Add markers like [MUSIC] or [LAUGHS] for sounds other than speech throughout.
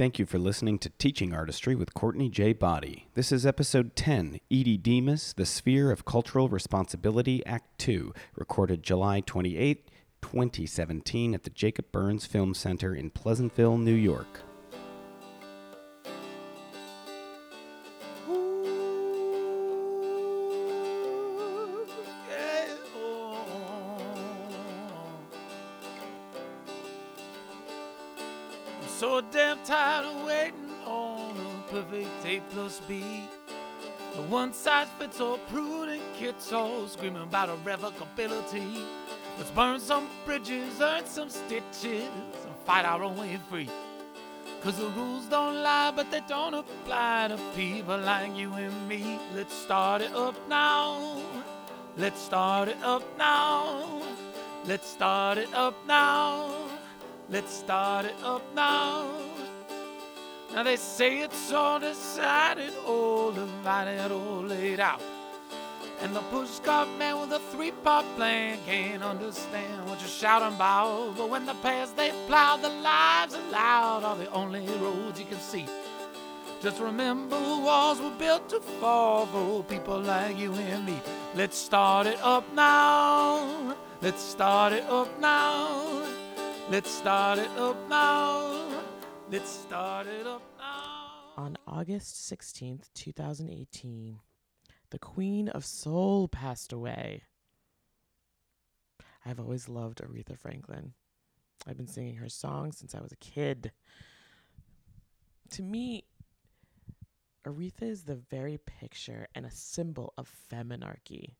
Thank you for listening to Teaching Artistry with Courtney J. Boddie. This is episode 10, Edie Demas, The Sphere of Cultural Responsibility, Act 2, recorded July 28, 2017 at the Jacob Burns Film Center in Pleasantville, New York. Screaming about irrevocability. Let's burn some bridges, earn some stitches, and fight our own way free. Cause the rules don't lie, but they don't apply to people like you and me. Let's start it up now. Let's start it up now. Let's start it up now. Let's start it up now. Now they say it's all decided, all divided, all laid out. And the pushcart man with a three-part plan can't understand what you're shouting about. But when the paths they plow, the lives allowed are the only roads you can see. Just remember walls were built to fall for people like you and me. Let's start it up now. Let's start it up now. Let's start it up now. Let's start it up now. On August 16th, 2018, the Queen of Soul passed away. I've always loved Aretha Franklin. I've been singing her songs since I was a kid. To me, Aretha is the very picture and a symbol of feminarchy,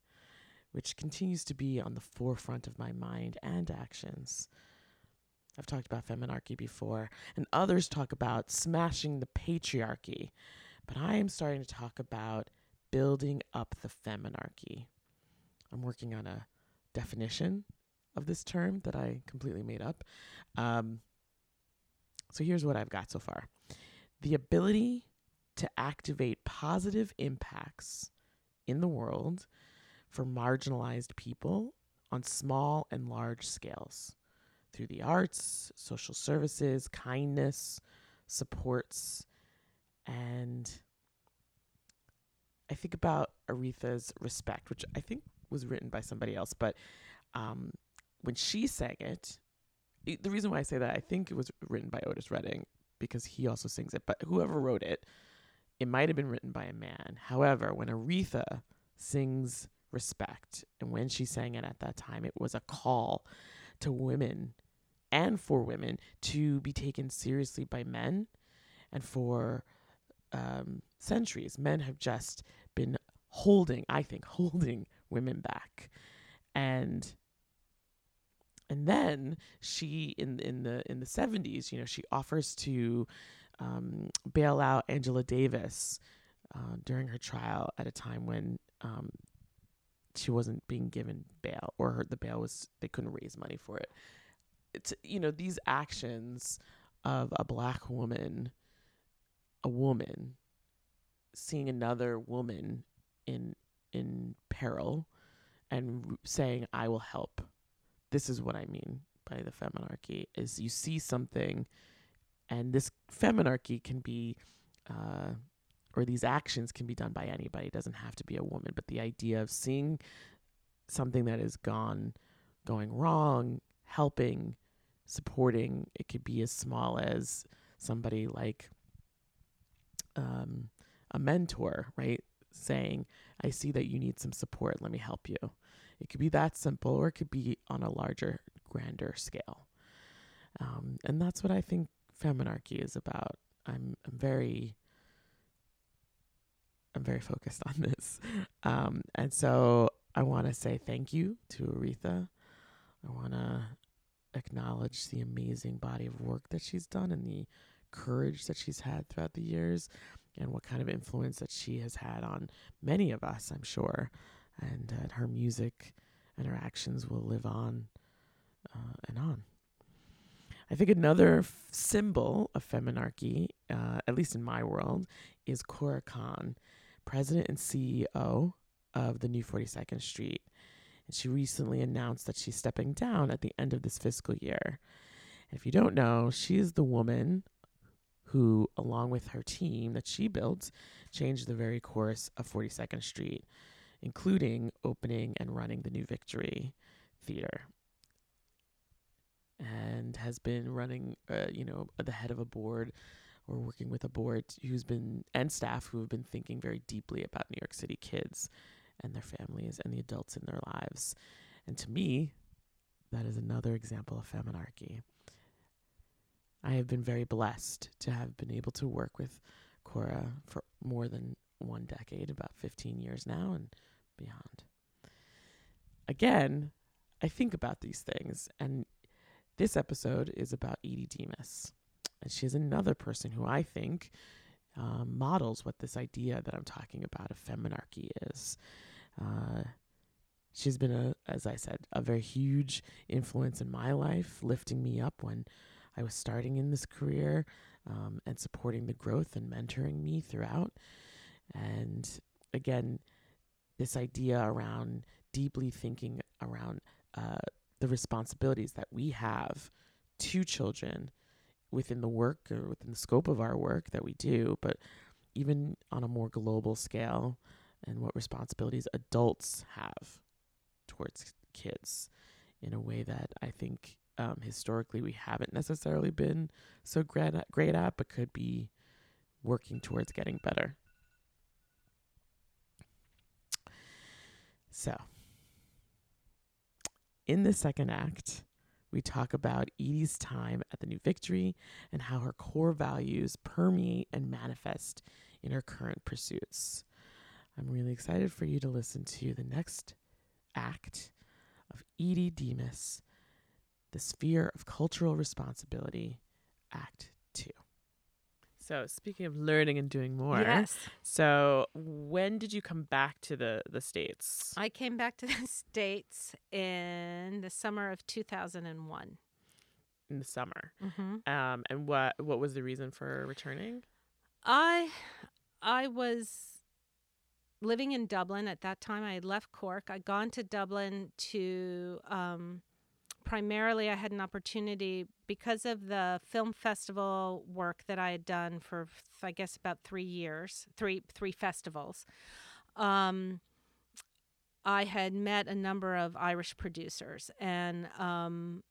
which continues to be on the forefront of my mind and actions. I've talked about feminarchy before, and others talk about smashing the patriarchy, but I am starting to talk about building up the feminarchy. I'm working on a definition of this term that I completely made up. Um, so here's what I've got so far the ability to activate positive impacts in the world for marginalized people on small and large scales through the arts, social services, kindness, supports, and I think about Aretha's Respect, which I think was written by somebody else, but um, when she sang it, it- the reason why I say that, I think it was written by Otis Redding because he also sings it, but whoever wrote it, it might have been written by a man. However, when Aretha sings Respect, and when she sang it at that time, it was a call to women and for women to be taken seriously by men. And for um, centuries, men have just holding, I think, holding women back. And and then she in in the in the 70s, you know, she offers to um, bail out Angela Davis uh, during her trial at a time when um, she wasn't being given bail or her, the bail was they couldn't raise money for it it's you know these actions of a black woman a woman seeing another woman in in peril and saying i will help. This is what i mean by the feminarchy is you see something and this feminarchy can be uh, or these actions can be done by anybody. It doesn't have to be a woman but the idea of seeing something that has gone going wrong helping supporting it could be as small as somebody like um, a mentor right saying i see that you need some support. Let me help you. It could be that simple or it could be on a larger grander scale. Um, and that's what i think feminarchy is about. I'm, I'm very i'm very focused [LAUGHS] on this. Um, and so i want to say thank you to aretha. I want to acknowledge the amazing body of work that she's done and the courage that she's had throughout the years and what kind of influence that she has had on many of us, I'm sure. And uh, her music and her actions will live on uh, and on. I think another f- symbol of feminarchy, uh, at least in my world, is Cora Cahan, president and CEO of the New 42nd Street. And she recently announced that she's stepping down at the end of this fiscal year. And if you don't know, she is the woman who, along with her team that she built, changed the very course of 42nd Street, including opening and running the New Victory Theater. And has been running, uh, you know, the head of a board or working with a board who's been, and staff who have been thinking very deeply about New York City kids and their families and the adults in their lives. And to me, that is another example of feminarchy. I have been very blessed to have been able to work with Cora for more than one decade, about 15 years now and beyond. Again, I think about these things, and this episode is about Edie Demas. And she's another person who I think um, models what this idea that I'm talking about of feminarchy is. Uh, she's been a, as I said, a very huge influence in my life, lifting me up when I was starting in this career um, and supporting the growth and mentoring me throughout. And again, this idea around deeply thinking around uh, the responsibilities that we have to children within the work or within the scope of our work that we do, but even on a more global scale and what responsibilities adults have towards kids in a way that I think um, historically we haven't necessarily been so great at, great at, but could be working towards getting better. So, in the second act, we talk about Edie's time at the New Victory and how her core values permeate and manifest in her current pursuits. I'm really excited for you to listen to the next act of Edie Demas, The Sphere of Cultural Responsibility, Act 2. So, speaking of learning and doing more, Yes. so when did you come back to the, the States? I came back to [LAUGHS] the States in the summer of 2001. In the summer. Mm-hmm. Um, and what what was the reason for returning? I I was living in Dublin at that time. I had left Cork. I'd gone to Dublin to um, primarily. I had an opportunity because of the film festival work that I had done for I guess about three years, three three festivals. Um, I had met a number of Irish producers, and um,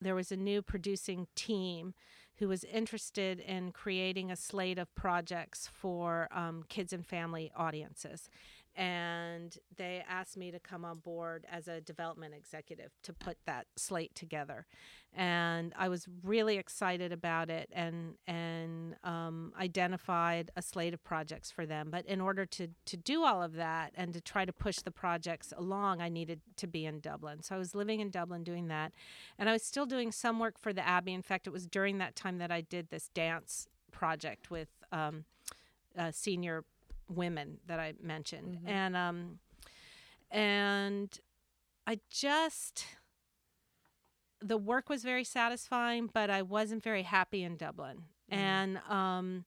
there was a new producing team who was interested in creating a slate of projects for um, kids and family audiences. And they asked me to come on board as a development executive to put that slate together. And I was really excited about it and, and um, identified a slate of projects for them. But in order to, to do all of that and to try to push the projects along, I needed to be in Dublin. So I was living in Dublin doing that. And I was still doing some work for the Abbey. In fact, it was during that time that I did this dance project with um, senior women that I mentioned, Mhm. and um, and I just the work was very satisfying, but I wasn't very happy in Dublin, Mhm. and um,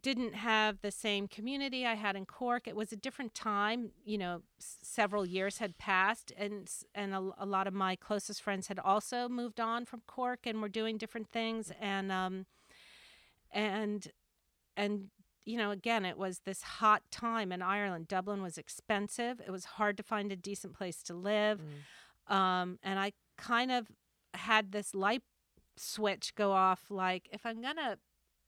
didn't have the same community I had in Cork. It was a different time. You know, s- several years had passed, and and a, a lot of my closest friends had also moved on from Cork and were doing different things. And um, and and you know, again, it was this hot time in Ireland. Dublin was expensive. It was hard to find a decent place to live. Mm. Um, and I kind of had this light switch go off like, if I'm going to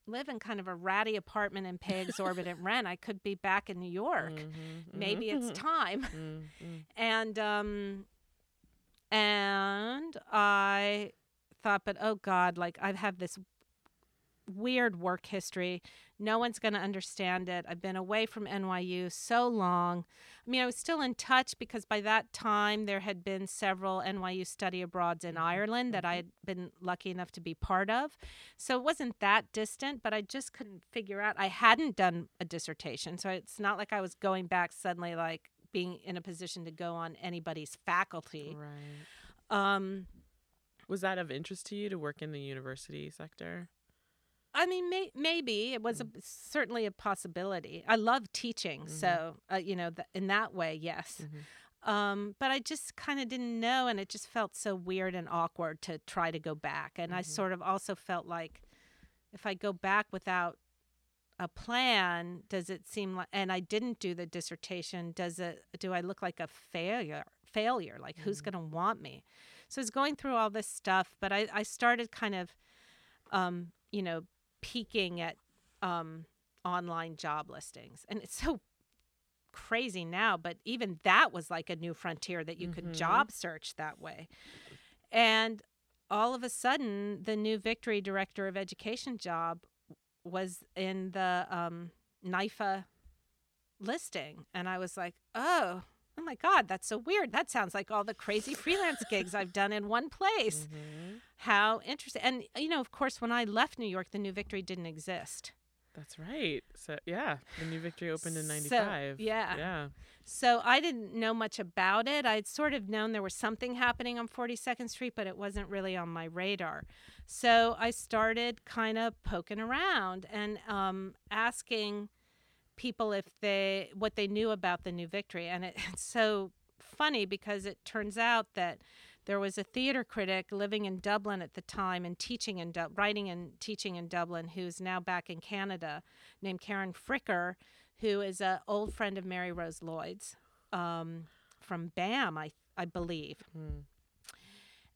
live in kind of a ratty apartment and pay [LAUGHS] exorbitant rent, I could be back in New York. Mhm, Maybe mhm, it's time. mhm, mhm. [LAUGHS] And um and I thought, but oh God, like I have this weird work history. No one's going to understand it. I've been away from NYU so long. I mean, I was still in touch because by that time there had been several NYU study abroads in Ireland that I had been lucky enough to be part of. So it wasn't that distant, but I just couldn't figure out. I hadn't done a dissertation. So it's not like I was going back suddenly, like being in a position to go on anybody's faculty. Right. Um, Was that of interest to you to work in the university sector? I mean, may- maybe it was a, certainly a possibility. I love teaching, Mhm. so uh, you know, th- in that way, yes. Mhm. Um, but I just kind of didn't know, and it just felt so weird and awkward to try to go back. And I Mhm. sort of also felt like if I go back without a plan, does it seem like and I didn't do the dissertation, does it do I look like a failure failure? Like who's Mhm. gonna want me? So I was going through all this stuff, but I, I started kind of um, you know, peeking at um online job listings. And it's so crazy now, but even that was like a new frontier that you could Mhm. job search that way. And all of a sudden, the new Victory Director of Education job was in the um, NYFA listing. And I was like, oh, oh my God, that's so weird. That sounds like all the crazy [LAUGHS] freelance gigs I've done in one place. Mhm. How interesting. And, you know, of course, when I left New York, the new Victory didn't exist. That's right. So yeah, the new Victory opened in So, '95. yeah. Yeah. So I didn't know much about it. I'd sort of known there was something happening on 42nd Street, but it wasn't really on my radar. So I started kind of poking around and um, asking people if they what they knew about the New Victory, and it, [LAUGHS] it's so funny because it turns out that there was a theater critic living in Dublin at the time and teaching in Du- writing and teaching in Dublin who's now back in Canada named Karen Fricker who is an old friend of Mary Rose Lloyd's um, from BAM, I I believe. Mm.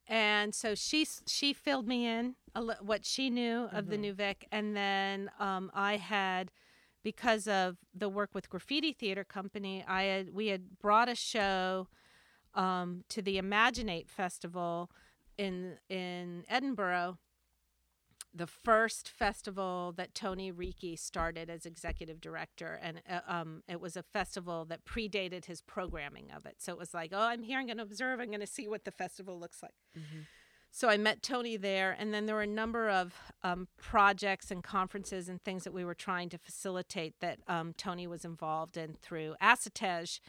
And so she she filled me in a li- what she knew of the Mhm. New Vic, and then um, I had because of the work with Graffiti Theater Company, I had we had brought a show um, to the Imaginate Festival in in Edinburgh. The first festival that Tony Reekie started as executive director, and uh, um, it was a festival that predated his programming of it. So it was like, oh, I'm here, I'm going to observe, I'm going to see what the festival looks like. Mhm. So I met Tony there, and then there were a number of um, projects and conferences and things that we were trying to facilitate that um, Tony was involved in through ASSITEJ,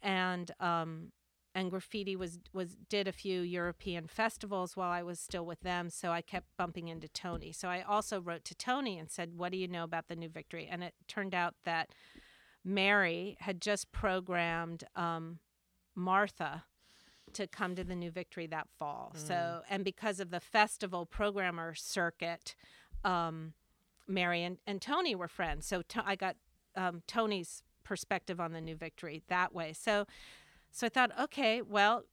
and um, and graffiti was was did a few European festivals while I was still with them. So I kept bumping into Tony. So I also wrote to Tony and said, "What do you know about the New Victory?" And it turned out that Mary had just programmed um, Martha to come to the New Victory that fall. So, and because of the festival programmer circuit, um, Mary and, and Tony were friends. So to, I got um, Tony's perspective on the New Victory that way. So, so I thought, okay, well,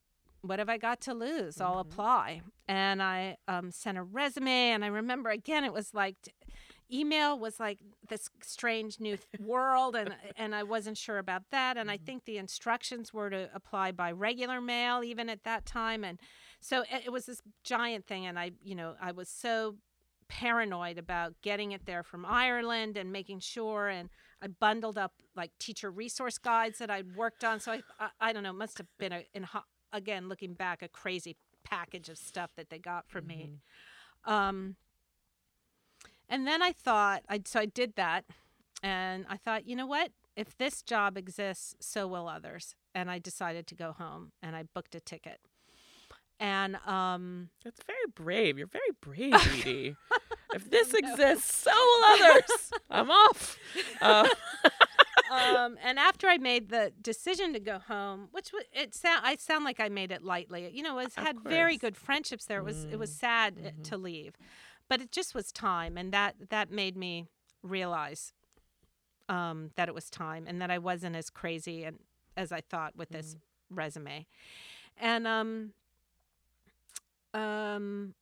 what have I got to lose? I'll apply. And I um, sent a resume, and I remember again, it was like. Email was like this strange new world, and [LAUGHS] and I wasn't sure about that. And I think the instructions were to apply by regular mail, even at that time. And so it, it was this giant thing, and I, you know, I was so paranoid about getting it there from Ireland and making sure. And I bundled up like teacher resource guides that I'd worked on. So I, I, I don't know, must have been a, in ho- again looking back, a crazy package of stuff that they got for me. Um, and then I thought, I so I did that, and I thought, you know what? If this job exists, so will others. And I decided to go home, and I booked a ticket. And um, That's very brave. You're very brave, [LAUGHS] Edie. if this exists, so will others. [LAUGHS] I'm off. Uh, [LAUGHS] um, and after I made the decision to go home, which it sound I sound like I made it lightly. You know, I had very good friendships there. It was it was Mm, sad uh, mhm. to leave, but it just was time, and that that made me realize um, that it was time, and that I wasn't as crazy and as I thought with this resume, and um, um,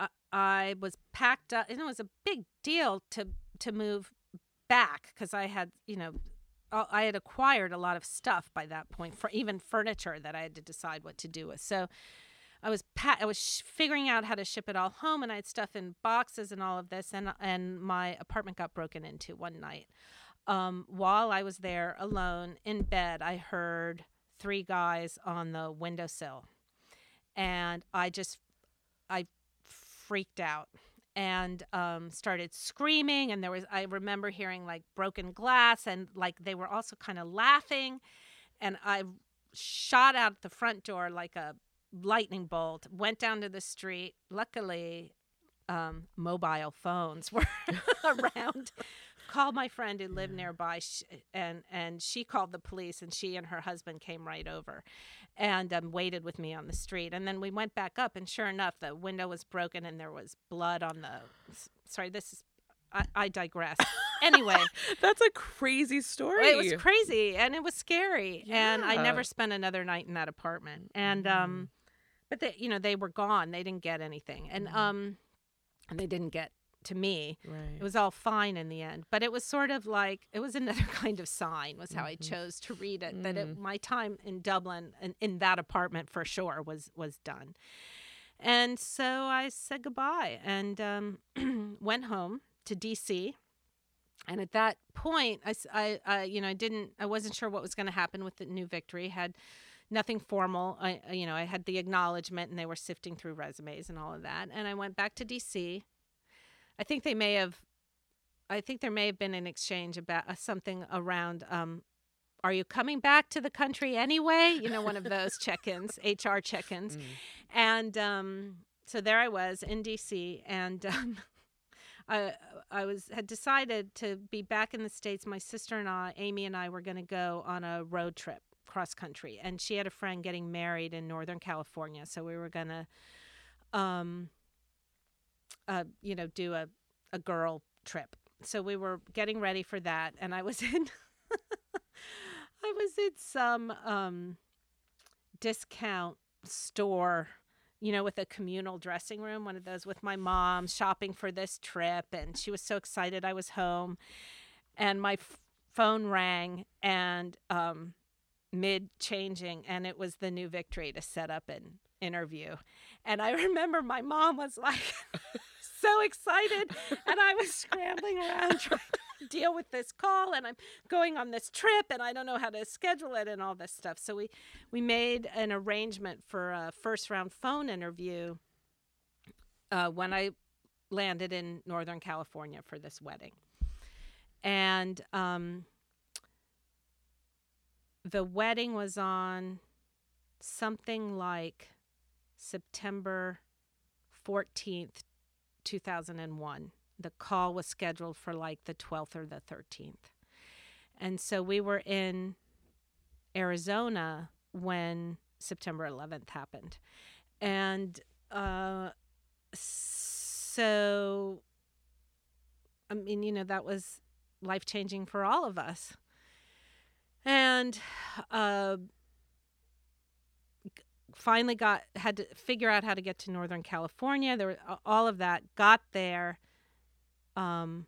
I, I was packed up, and it was a big deal to to move back because I had, you know, I had acquired a lot of stuff by that point, for even furniture that I had to decide what to do with. So I was I was sh- figuring out how to ship it all home, and I had stuff in boxes and all of this, and and my apartment got broken into one night. Um, while I was there alone in bed, I heard three guys on the windowsill, and I just I freaked out and um, started screaming and there was i remember hearing like broken glass and like they were also kind of laughing and i shot out the front door like a lightning bolt went down to the street. Luckily um, mobile phones [LAUGHS] were around. Called my friend who lived nearby. Sh- and and she called the police and she and her husband came right over and um, waited with me on the street. And then we went back up and sure enough the window was broken and there was blood on the sorry this is I, I digress. [LAUGHS] anyway, That's a crazy story. it was crazy and it was scary, and I never spent another night in that apartment. And um, but they, you know, they were gone. They didn't get anything, and Mhm. um, and they didn't get to me. right. It was all fine in the end, but it was sort of like it was [LAUGHS] another kind of sign. Was how I Mhm. chose to read it. That it, Mm. my time in Dublin and in that apartment for sure was was done. And so I said goodbye and um, [CLEARS THROAT] went home to DC. And at that point, I, I- I, you know, I didn't, I wasn't sure what was going to happen with the new victory. Had nothing formal. I, you know, I had the acknowledgement, and they were sifting through resumes and all of that. And I went back to DC. I think they may have, I think there may have been an exchange about uh, something around. Um, are you coming back to the country anyway? You know, one of those [LAUGHS] check-ins, HR check-ins. Mm. And um, so there I was in DC, and um, [LAUGHS] I I was had decided to be back in the states. My sister and I, Amy and I, were going to go on a road trip cross country, and she had a friend getting married in Northern California, so we were to, um, uh, you know, do a a girl trip. So we were getting ready for that, and I was [LAUGHS] in. I was in some um, discount store, you know, with a communal dressing room, one of those with my mom shopping for this trip. And she was so excited I was home. And my f- phone rang and um, mid changing, and it was the new victory to set up an interview. And I [LAUGHS] remember my mom was like, [LAUGHS] so excited. And I was scrambling around [LAUGHS] trying to deal with this call and I'm going on this trip and I don't know how to schedule it and all this stuff. So we we made an arrangement for a first round phone interview uh, when I landed in Northern California for this wedding. And um, the wedding was on something like September 14th, 2001. The call was scheduled for like the 12th or the 13th. And so we were in Arizona when September 11th happened. And uh, so, I mean, you know, that was life changing for all of us. And uh, finally got had to figure out how to get to Northern California. There were all of that. Got there. Um,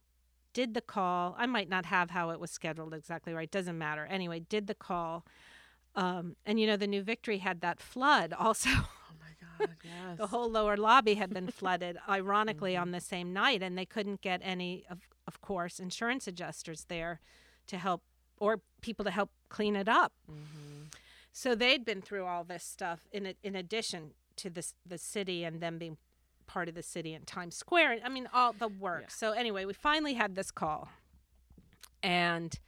did the call. I might not have how it was scheduled exactly right. Doesn't matter. Anyway, did the call. Um, and you know, the New Victory had that flood [LAUGHS] also. Oh my God. Yes. the whole lower lobby had been [LAUGHS] flooded, ironically, on the same night, and they couldn't get any, of, of course, insurance adjusters there to help or people to help clean it up. Mhm. So they'd been through all this stuff in a- in addition to this the city and them being part of the city and Times Square. I mean, all the work. Yeah. So anyway, we finally had this call, and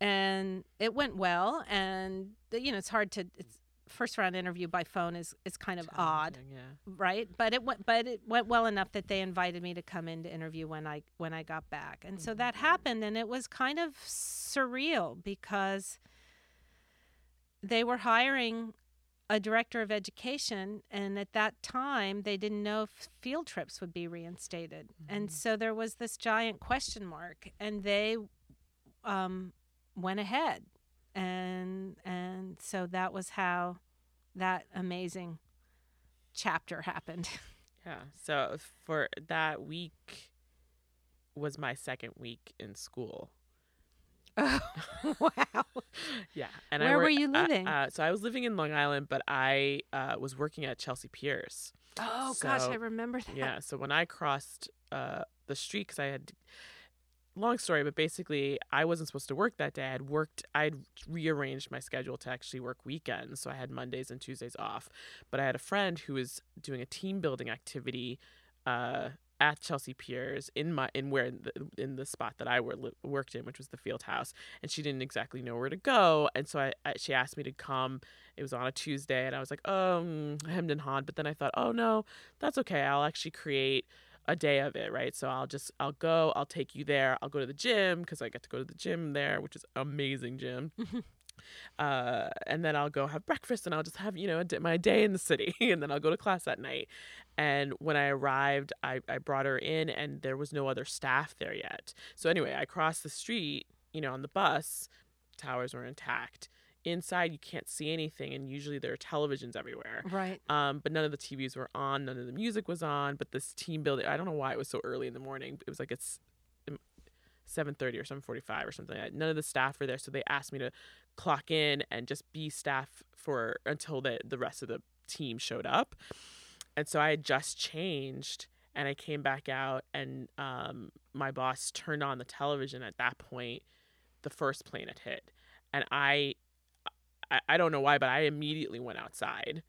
and it went well. And you know, it's hard to it's first round interview by phone is is kind of odd Yeah. right? But it went but it went well enough that they invited me to come in to interview when i when i got back. And so that happened and it was kind of surreal because they were hiring a director of education and at that time they didn't know if field trips would be reinstated. And so there was this giant question mark and they um, went ahead and and so that was how that amazing chapter happened [LAUGHS] Yeah. So for that week was my second week in school. [LAUGHS] oh wow [LAUGHS] Yeah. And I Where were you uh, living? Uh, so I was living in Long Island, but I uh, was working at Chelsea Piers. oh gosh i remember that Yeah. So when I crossed uh, the street, because I had, long story, but basically I wasn't supposed to work that day. I had worked, I'd rearranged my schedule to actually work weekends. So I had Mondays and Tuesdays off. But I had a friend who was doing a team building activity. Uh, at Chelsea Piers in my in where in the, in the spot that I were, worked in, which was the field house, and she didn't exactly know where to go, and so I, I she asked me to come. It was on a Tuesday, and I was like, mm, hemmed and hawed. But then I thought, oh no, that's okay. I'll actually create a day of it, right? So I'll just I'll go, I'll take you there. I'll go to the gym because I get to go to the gym there, which is amazing gym. uh, and then I'll go have breakfast and I'll just have you know d- my day in the city, [LAUGHS] and then I'll go to class that night. And when I arrived, I, I brought her in, and there was no other staff there yet. So anyway, I crossed the street, you know, on the bus. Towers were intact. Inside, you can't see anything, and usually there are televisions everywhere. Right. Um, but none of the TVs were on, none of the music was on. But this team building, I don't know why it was so early in the morning. It was like it's seven thirty or seven forty five or something. Like that. None of the staff were there, so they asked me to clock in and just be staff for until the the rest of the team showed up. And so I had just changed, and I came back out, and um, my boss turned on the television. At that point, the first plane had hit, and I, I, I don't know why, but I immediately went outside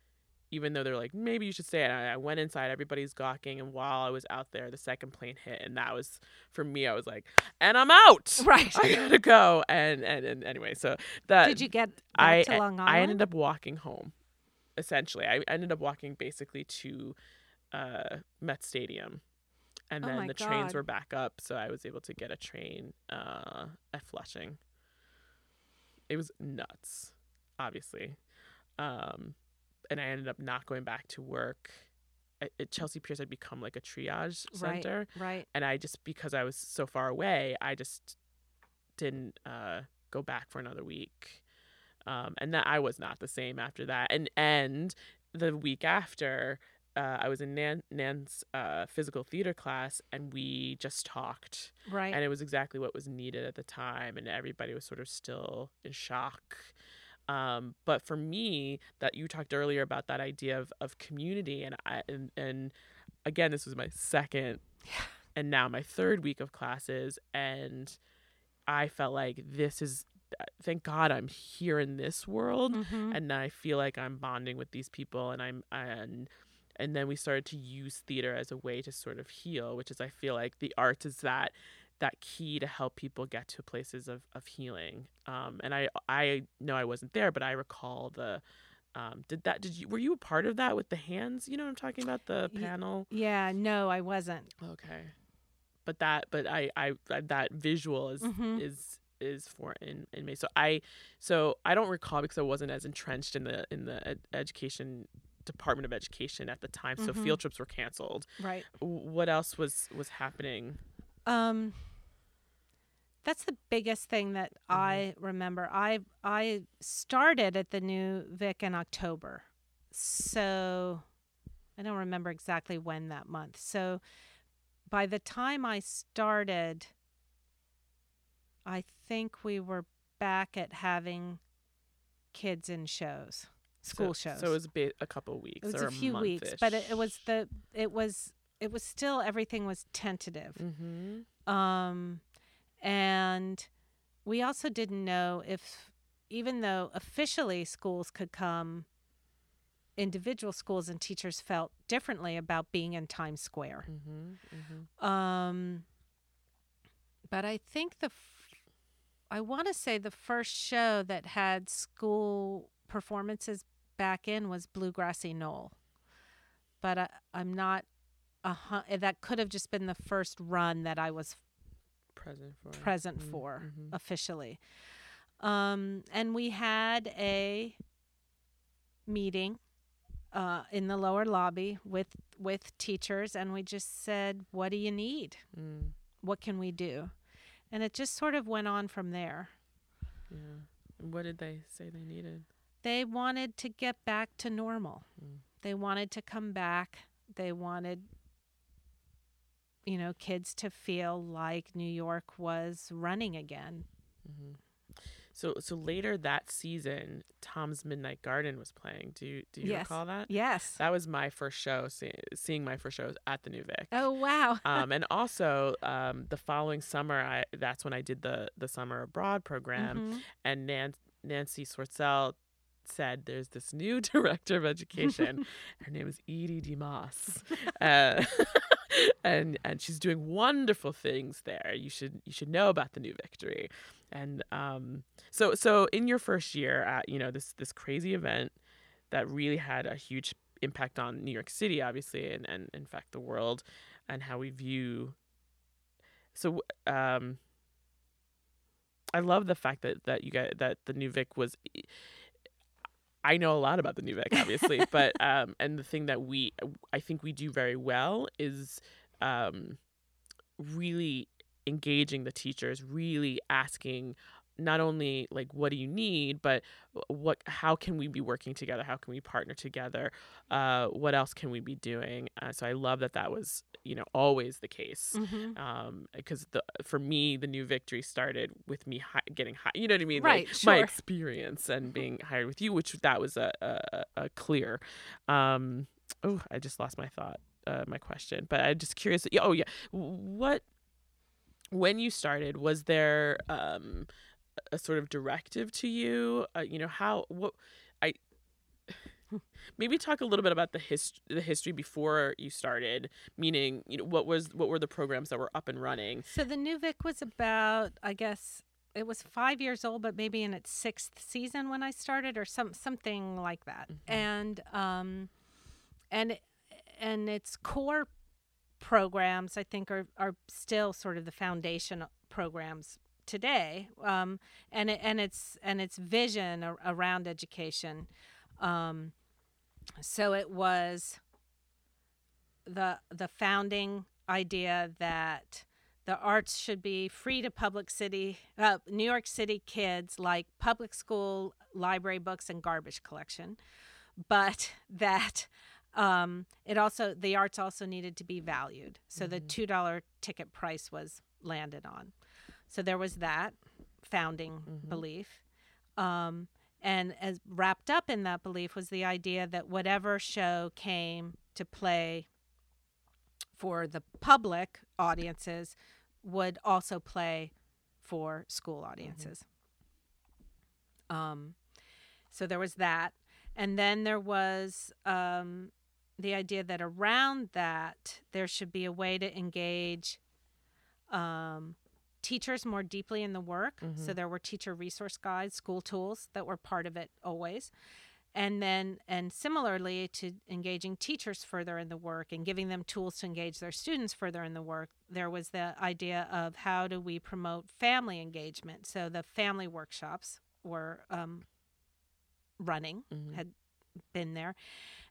even though they're like maybe you should stay. And I, I went inside everybody's gawking and while i was out there the second plane hit and that was for me i was like and i'm out! [LAUGHS] Right. i gotta go! And and, and anyway so that Did you get I, to Long Island? I ended up walking home essentially. I ended up walking basically to uh met stadium and Oh then my the trains were back up so i was able to get a train uh at flushing. It was nuts obviously um and I ended up not going back to work. At, at Chelsea Piers had become like a triage Right. center, Right. and I just because I was so far away, I just didn't uh, go back for another week. Um, and that I was not the same after that. And and the week after, uh, I was in Nan, Nan's uh, physical theater class, and we just talked Right. and it was exactly what was needed at the time and everybody was sort of still in shock um, but for me that you talked earlier about that idea of, of community and I and, and again this was my second and now my third week of classes and I felt like this is thank God I'm here in this world Mhm. and I feel like I'm bonding with these people and I'm and and then we started to use theater as a way to sort of heal which is I feel like the arts is that that key to help people get to places of, of healing um, and I I know I wasn't there but I recall the um, did that did you were you a part of that with the hands you know what I'm talking about the panel Yeah. No, I wasn't. okay but that but I I that visual is Mhm. is is for in, in me so I so I don't recall because I wasn't as entrenched in the in the ed- education department of education at the time so Mhm. field trips were canceled Right. What else was was happening Um, that's the biggest thing that Mm-hmm. I remember. I I started at the new Vic in October, so I don't remember exactly when that month. So by the time I started, I think we were back at having kids in shows, school so, shows. so it was a, bit, a couple weeks It was or a few weeks, but it, it was the it was it was still everything was tentative. mm-hmm. Um, and we also didn't know if, even though officially schools could come, individual schools and teachers felt differently about being in Times Square. Mm-hmm. Mm-hmm. Um, but I think the, f- I want to say the first show that had school performances back in was Bluegrassy Knoll. But I, I'm not, a hu- that could have just been the first run that I was present for present Mm, for mhm. officially. Um, and we had a meeting uh, in the lower lobby with with teachers, and we just said, "What do you need? Mm, What can we do?" And it just sort of went on from there. yeah what did they say they needed They wanted to get back to normal. Mm. They wanted to come back. They wanted you know, kids to feel like New York was running again. hmm So so later that season, Tom's Midnight Garden was playing. Do you do you Yes. recall that? Yes. That was my first show. See, seeing my first shows at the New Vic. Oh wow. [LAUGHS] um, and also um, the following summer, I that's when I did the the summer abroad program, Mhm. and Nan- Nancy Swortzell said there's this new [LAUGHS] director of education. [LAUGHS] Her name is Edie Demas. uh, and and she's doing wonderful things there. You should you should know about the new victory. And um, so so in your first year at you know this this crazy event that really had a huge impact on New York City, obviously, and, and in fact the world, and how we view. So um, I love the fact that that you got that the new Vic was. I know a lot about the new Vic, obviously, [LAUGHS] but um, and the thing that we I think we do very well is um, really engaging the teachers, really asking not only like what do you need but what how can we be working together? How can we partner together? Uh, what else can we be doing? Uh, so i love that that was you know always the case Mhm. um because the for me the new victory started with me hi- getting high you know what i mean? Right, like my experience and being hired with you which that was a, a, a clear um oh i just lost my thought uh, my question but i'm just curious oh yeah what when you started was there um a sort of directive to you? Uh, you know how what i [LAUGHS] maybe talk a little bit about the hist- the history before you started meaning you know what was what were the programs that were up and running? So the new Vic was about, I guess, it was five years old, but maybe in its sixth season when I started, or some something like that. And um, and and its core programs, I think, are are still sort of the foundation programs today. Um, and it, and its and its vision ar- around education. Um, so it was the the founding idea that the arts should be free to public city uh, New York City kids like public school library books and garbage collection but [LAUGHS] that um, it also the arts also needed to be valued so the two dollar ticket price was landed on so there was that founding belief um, and as wrapped up in that belief was the idea that whatever show came to play for the public audiences would also play for school audiences. Um, so there was that. And then there was um, the idea that around that, there should be a way to engage um, teachers more deeply in the work. So there were teacher resource guides, school tools that were part of it always. And then and similarly to engaging teachers further in the work and giving them tools to engage their students further in the work there was the idea of how do we promote family engagement. So the family workshops were um, running had been there.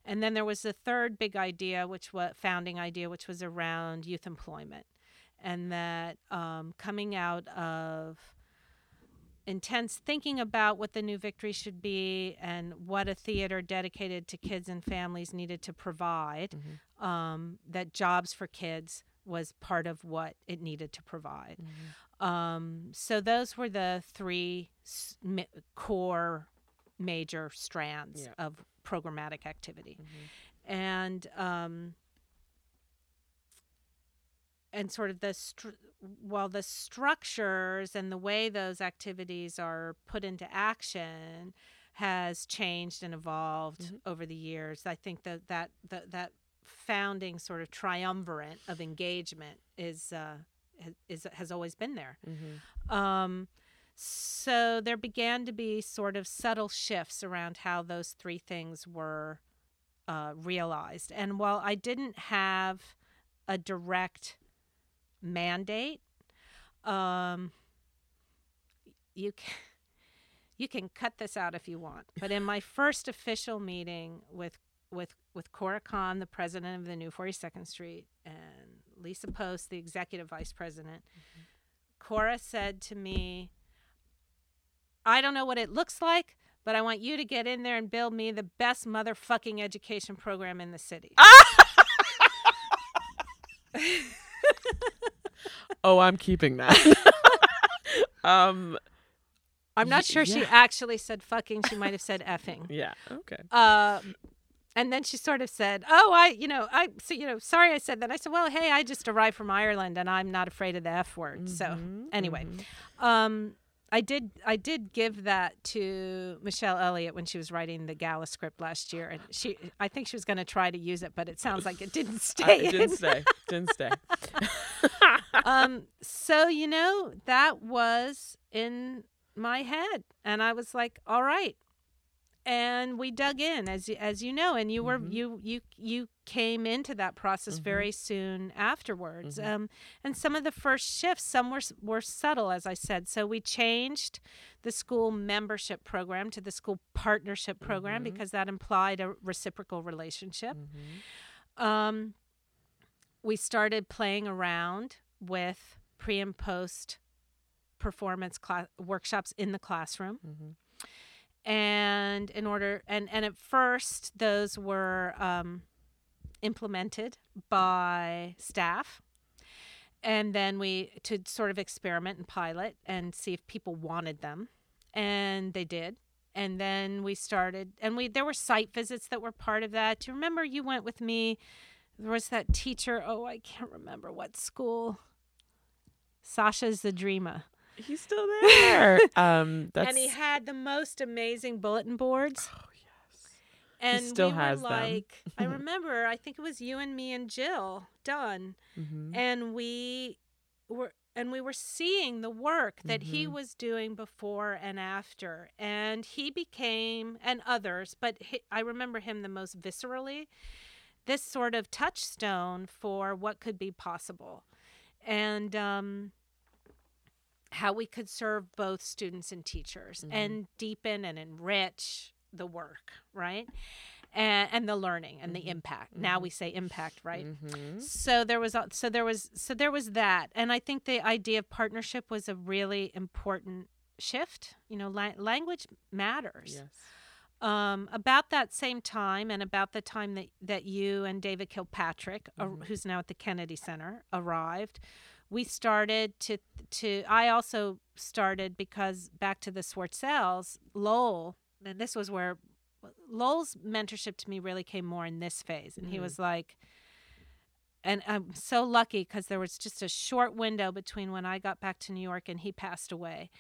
And then there was the third big idea which was founding idea which was around youth employment and that um, coming out of intense thinking about what the new victory should be and what a theater dedicated to kids and families needed to provide um, that jobs for kids was part of what it needed to provide. Um, so those were the three s- mi- core major strands Yeah. of programmatic activity. And um, and sort of the str- while the structures and the way those activities are put into action has changed and evolved over the years. I think that that that, that founding sort of triumvirate of engagement is uh, has- is has always been there. Um, so there began to be sort of subtle shifts around how those three things were uh, realized. And while I didn't have a direct mandate, um, you can, [LAUGHS] you can cut this out if you want. But in my first official meeting with with with Cora Cahan, the president of the New 42nd Street, and Lisa Post, the executive vice president, Cora said to me, I don't know what it looks like, but I want you to get in there and build me the best motherfucking education program in the city. [LAUGHS] [LAUGHS] oh i'm keeping that [LAUGHS] um I'm not sure she actually said fucking. She might have said effing. [LAUGHS] yeah okay Um, and then she sort of said, "Oh, I, you know, I, so you know, sorry, I said that." I said, "Well, hey, I just arrived from Ireland, and I'm not afraid of the f word." So anyway, um, I did, I did give that to Michelle Elliott when she was writing the gala script last year, and she, I think she was going to try to use it, but it sounds like it didn't [LAUGHS] stay. it didn't stay didn't stay um, so you know that was in my head, and I was like, "All right," and we dug in as as you know and you were Mhm. you you you came into that process Mhm. very soon afterwards Mhm. um and some of the first shifts some were were subtle as i said so we changed the school membership program to the school partnership program Mhm. because that implied a reciprocal relationship Mhm. um, we started playing around with pre and post performance class workshops in the classroom. Mhm. and in order and and at first those were um, implemented by staff. And then we to sort of experiment and pilot and see if people wanted them. And they did. And then we started and we there were site visits that were part of that. Do you remember you went with me there was that teacher oh i can't remember what school sasha's the dreamer He's still [LAUGHS] there. um, that's and he had the most amazing bulletin boards oh yes. and still we has were them. like i [LAUGHS] remember i think it was you and me and jill done Mhm. and we were and we were seeing the work that he Mhm. was doing before and after and he became and others but he, i remember him the most viscerally this sort of touchstone for what could be possible and um how we could serve both students and teachers Mhm. and deepen and enrich the work right and, and the learning and the Mhm. impact now Mhm. we say impact right Mhm. so there was so there was so there was that and i think the idea of partnership was a really important shift you know la- language matters Yes. Um, about that same time and about the time that, that you and david kilpatrick ar- Mhm. who's now at the kennedy center arrived we started to to i also started because back to the Swortzells lowell and this was where lowell's mentorship to me really came more in this phase and he Mhm. was like and i'm so lucky because there was just a short window between when i got back to new york and he passed away.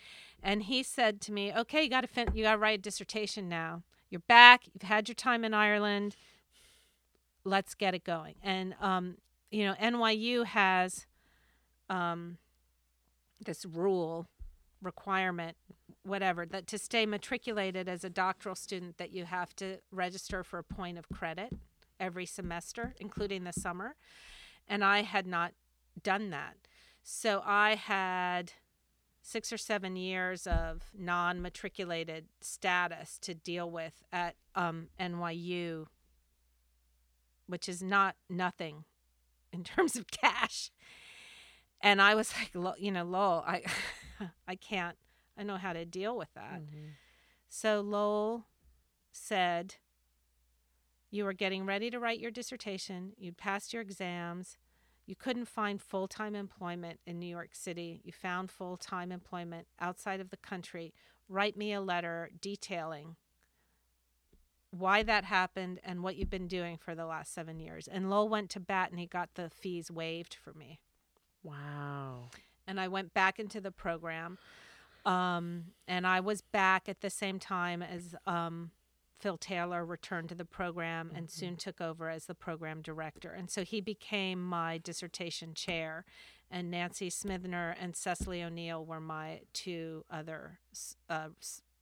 And he said to me okay you got to fin- you got to write a dissertation now. You're back. You've had your time in ireland. Let's get it going. And um, you know nyu has um, this rule requirement whatever that to stay matriculated as a doctoral student that you have to register for a point of credit every semester including the summer and i had not done that. So i had six or seven years of non-matriculated status to deal with at um, nyu which is not nothing in [LAUGHS] terms of cash. And i was like "Lo- you know lowell i [LAUGHS] i can't i know how to deal with that. Mhm. so lowell said you were getting ready to write your dissertation you'd passed your exams you couldn't find full-time employment in new york city you found full-time employment outside of the country write me a letter detailing why that happened and what you've been doing for the last seven years and lowell went to bat and he got the fees waived for me Wow. and I went back into the program. Um, and I was back at the same time as um, Phil Taylor returned to the program and soon took over as the program director. And so he became my dissertation chair. And Nancy Smithner and Cecily O'Neill were my two other uh,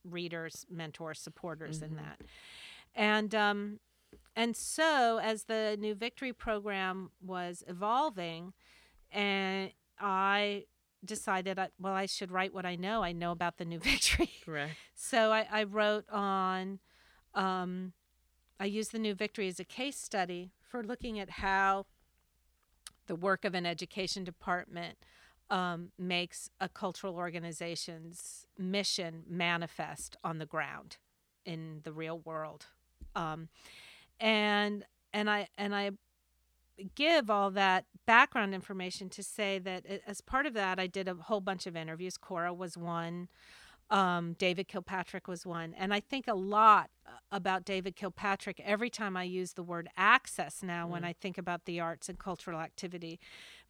readers, mentors, supporters in Mhm. that. And um, and so as the New Victory program was evolving, and I decided, I, well, I should write what I know. I know about the New [LAUGHS] Victory. Correct. so I, I wrote on, um, I use the New Victory as a case study for looking at how the work of an education department um, makes a cultural organization's mission manifest on the ground in the real world. Um, and and I and I give all that background information to say that as part of that, I did a whole bunch of interviews. Cora was one, um, David Kilpatrick was one, and I think a lot uh, about David Kilpatrick every time I use the word access now when Mm. I think about the arts and cultural activity,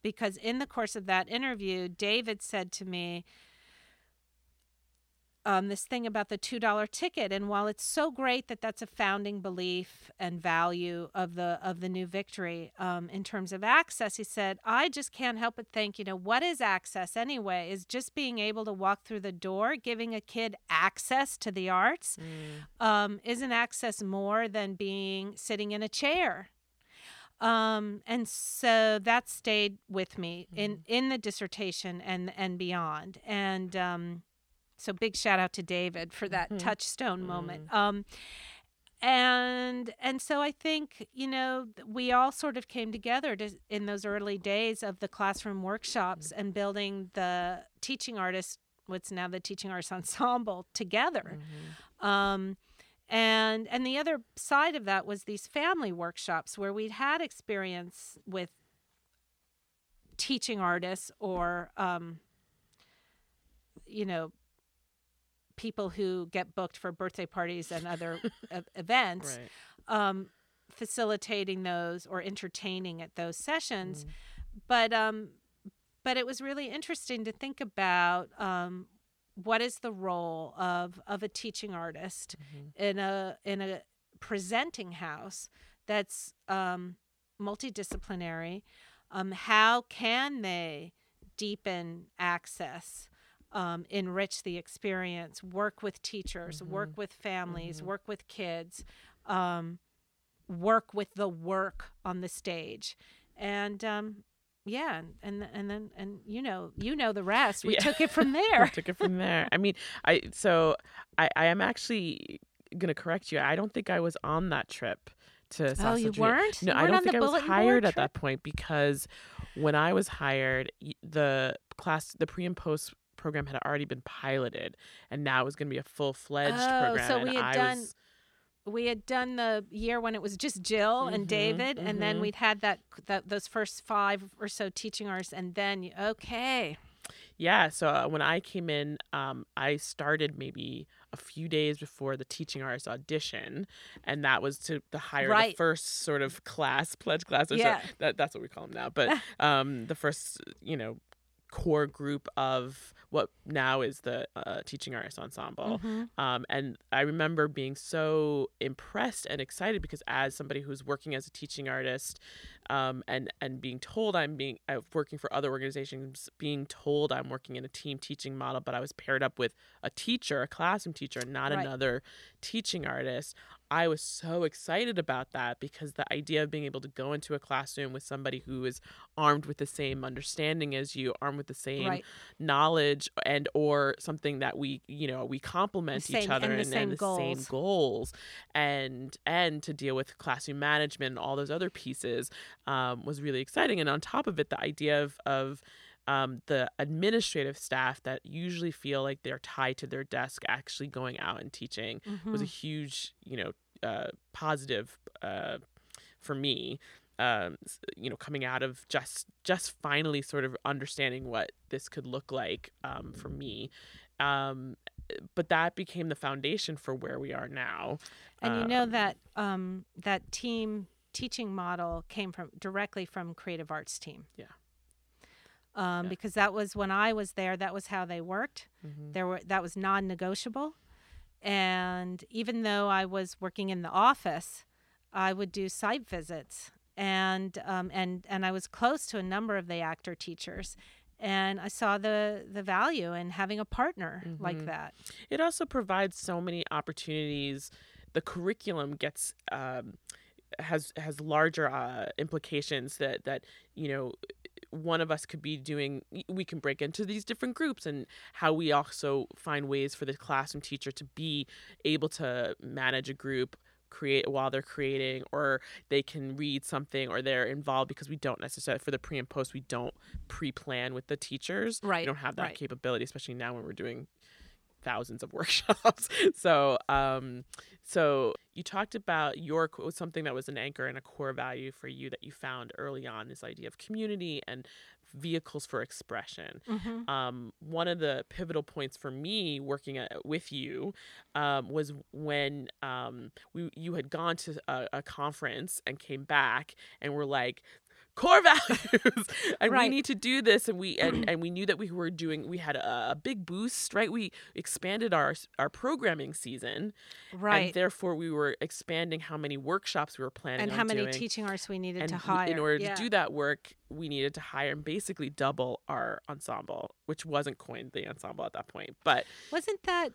because in the course of that interview, David said to me. Um, this thing about the two dollar ticket, and while it's so great that that's a founding belief and value of the of the new victory um, in terms of access, he said, I just can't help but think, you know, what is access anyway? Is just being able to walk through the door, giving a kid access to the arts, um, isn't access more than being sitting in a chair? Um, and so that stayed with me in in the dissertation and and beyond. And um, so big shout out to David for that touchstone moment. Um, and and so I think you know we all sort of came together to, in those early days of the classroom workshops and building the teaching artists, what's now the teaching artists ensemble, together. Um, and and the other side of that was these family workshops where we'd had experience with teaching artists or um, you know people who get booked for birthday parties and other [LAUGHS] events Right. um, facilitating those or entertaining at those sessions. But um but it was really interesting to think about um what is the role of of a teaching artist in a in a presenting house that's um multidisciplinary? Um how can they deepen access um, enrich the experience, work with teachers, work with families, work with kids, um, work with the work on the stage, and um, yeah, and, and then and you know you know the rest. We Yeah. took it from [LAUGHS] there. took it from there. I mean, I so I, I am actually gonna correct you. I don't think I was on that trip to South oh, you weren't? No, You I weren't don't on think I was hired at trip? that point because when I was hired, the class, the pre and post program had already been piloted, and now it was going to be a full fledged Oh, program. so we had I done- was, we had done the year when it was just Jill and Mhm, David, and then mhm. we'd had that, that those first five or so teaching artists, and then okay, yeah. So uh, when I came in, um, I started maybe a few days before the teaching artist audition, and that was to the hire the first sort of class, pledge class. Or so- Yeah. that, that's what we call them now. But [LAUGHS] um, the first, you know, core group of what now is the uh, teaching artist ensemble. Mm-hmm. Um, and I remember being so impressed and excited because as somebody who's working as a teaching artist, um, and and being told I'm being uh, working for other organizations, being told I'm working in a team teaching model, but I was paired up with a teacher, a classroom teacher, and not Right. another teaching artist. I was so excited about that because the idea of being able to go into a classroom with somebody who is armed with the same understanding as you, armed with the same right, knowledge and or something that we you know we complement each same- other and the and, same and the same goals. goals and and to deal with classroom management and all those other pieces um, was really exciting and on top of it the idea of of um, the administrative staff that usually feel like they're tied to their desk actually going out and teaching was a Mhm. huge you know uh, positive uh, for me um, you know coming out of just just finally sort of understanding what this could look like um, for me um, but that became the foundation for where we are now and you know Um, that um, that team teaching model came from directly from Creative Arts team. Yeah. Um, Yeah. Because that was when I was there. That was how they worked. mhm. There were that was non-negotiable, and even though I was working in the office, I would do site visits, and um, and and I was close to a number of the actor teachers, and I saw the the value in having a partner like Mhm. that. it also provides so many opportunities the curriculum gets um, has has larger uh, implications that that you know one of us could be doing we can break into these different groups and how we also find ways for the classroom teacher to be able to manage a group create while they're creating or they can read something or they're involved because we don't necessarily for the pre and post we don't pre-plan with the teachers Right. we don't have that right. capability especially now when we're doing thousands of [LAUGHS] workshops. so, um, so you talked about your something that was an anchor and a core value for you that you found early on this idea of community and vehicles for expression. Mm-hmm. Um, one of the pivotal points for me working at, with you um, was when um, we you had gone to a, a conference and came back and were like core values [LAUGHS] and we need to do this and we and, and we knew that we were doing we had a, a big boost right we expanded our our programming season right. and therefore we were expanding how many workshops we were planning And how many doing. teaching arts we needed and to we- hire. in order Yeah. to do that work we needed to hire and basically double our ensemble which wasn't coined the ensemble at that point but Wasn't that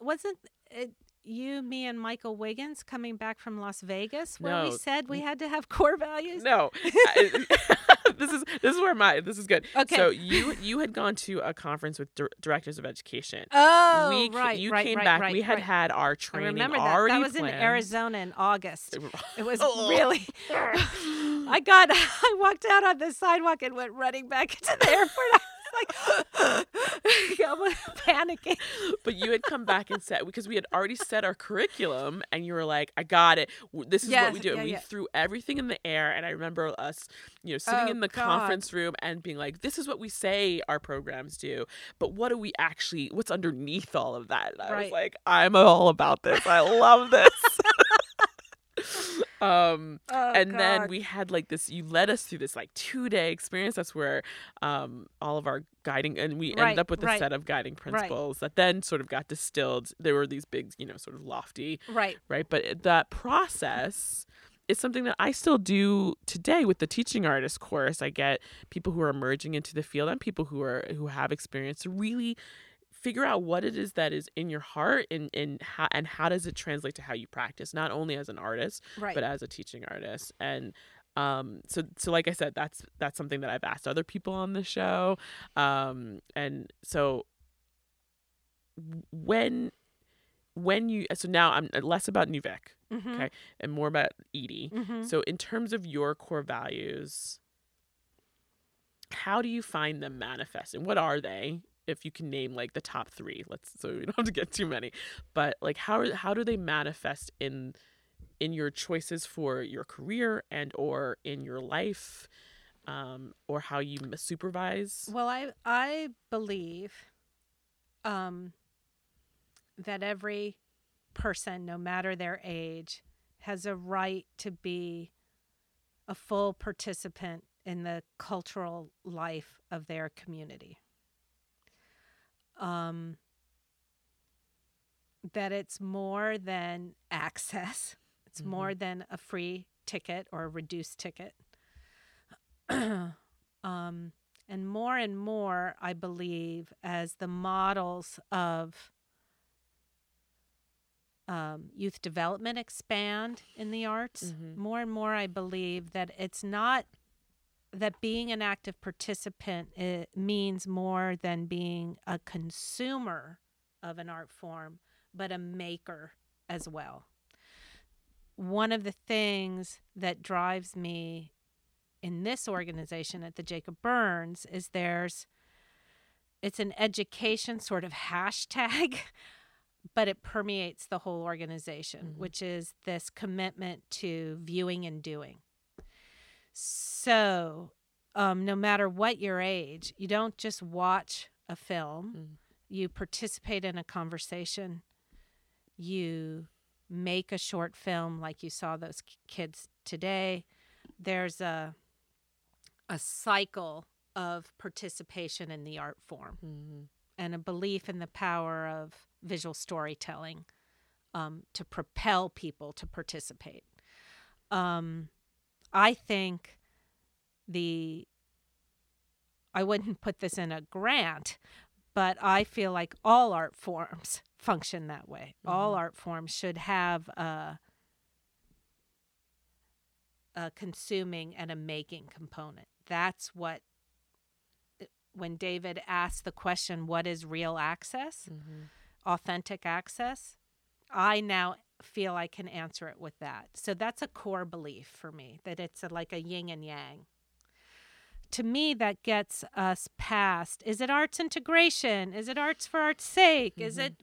wasn't it you, me, and Michael Wiggins coming back from Las Vegas where we said we had to have [LAUGHS] core values? no I- [LAUGHS] [LAUGHS] this is this is where my this is good Okay. so you you had gone to a conference with dir- directors of education Oh, we right, you right, came right, back right, we had had our I training remember that. already That was in. Arizona in August. It was Oh. really. I got. I walked out on the sidewalk and went running back into the airport. Like, [LAUGHS] I was panicking. but you had come back and said because we had already set our curriculum and you were like i got it this is what we Yes, do yeah, and we yeah. threw everything in the air and i remember us you know sitting Oh, in the God. conference room and being like this is what we say our programs do but what do we actually what's underneath all of that and i was like i'm all about this i love this [LAUGHS] um Oh, and then we had like this you led us through this like two day experience. That's where um all of our guiding and we Right, ended up with a right, set of guiding principles that then sort of got distilled. There were these big you know sort of lofty right. right? But that process is something that i still do today with the teaching artist course. I get people who are emerging into the field and people who are who have experience really figure out what it is that is in your heart and and how and how does it translate to how you practice not only as an artist Right. but as a teaching artist and um so so like i said that's that's something that i've asked other people on the show um and so when when you so now i'm less about nuvek mm-hmm. okay and more about edie Mm-hmm. so in terms of your core values how do you find them manifest and what are they if you can name like the top three let's so we [LAUGHS] don't have to get too many but like how how do they manifest in in your choices for your career and or in your life um or how you supervise Well, I I believe um, that every person, no matter their age, has a right to be a full participant in the cultural life of their community. Um, that it's more than access. It's more than a free ticket or a reduced ticket. [CLEARS THROAT] um, and more and more, I believe, as the models of um, youth development expand in the arts, Mhm. more and more, I believe that it's not that being an active participant it means more than being a consumer of an art form, but a maker as well. One of the things that drives me in this organization at the Jacob Burns is there's it's an education sort of hashtag [LAUGHS] but it permeates the whole organization Mhm. which is this commitment to viewing and doing so um, no matter what your age you don't just watch a film Mm. you participate in a conversation you make a short film like you saw those kids today there's a a cycle of participation in the art form Mhm. and a belief in the power of visual storytelling um, to propel people to participate. Um, I think the I wouldn't put this in a grant, but I feel like all art forms function that way. All Mhm. art forms should have a, a consuming and a making component. That's what when David asked the question, what is real access, Mhm. authentic access? I now feel I can answer it with that. So that's a core belief for me that it's a, like a yin and yang. To me, that gets us past is it arts integration? Is it arts for art's sake? Is Mhm. it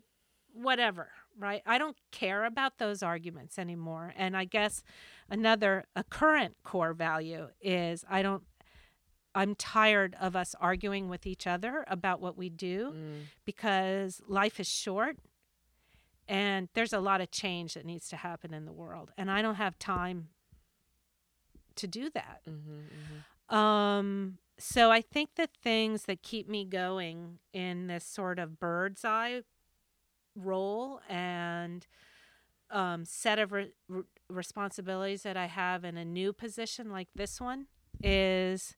whatever, right? I don't care about those arguments anymore. And I guess another, a current core value is I don't, I'm tired of us arguing with each other about what we do Mm. because life is short and there's a lot of change that needs to happen in the world and i don't have time to do that. Mm-hmm, Um, so I think the things that keep me going in this sort of bird's eye role and um, set of re- re- responsibilities that I have in a new position like this one is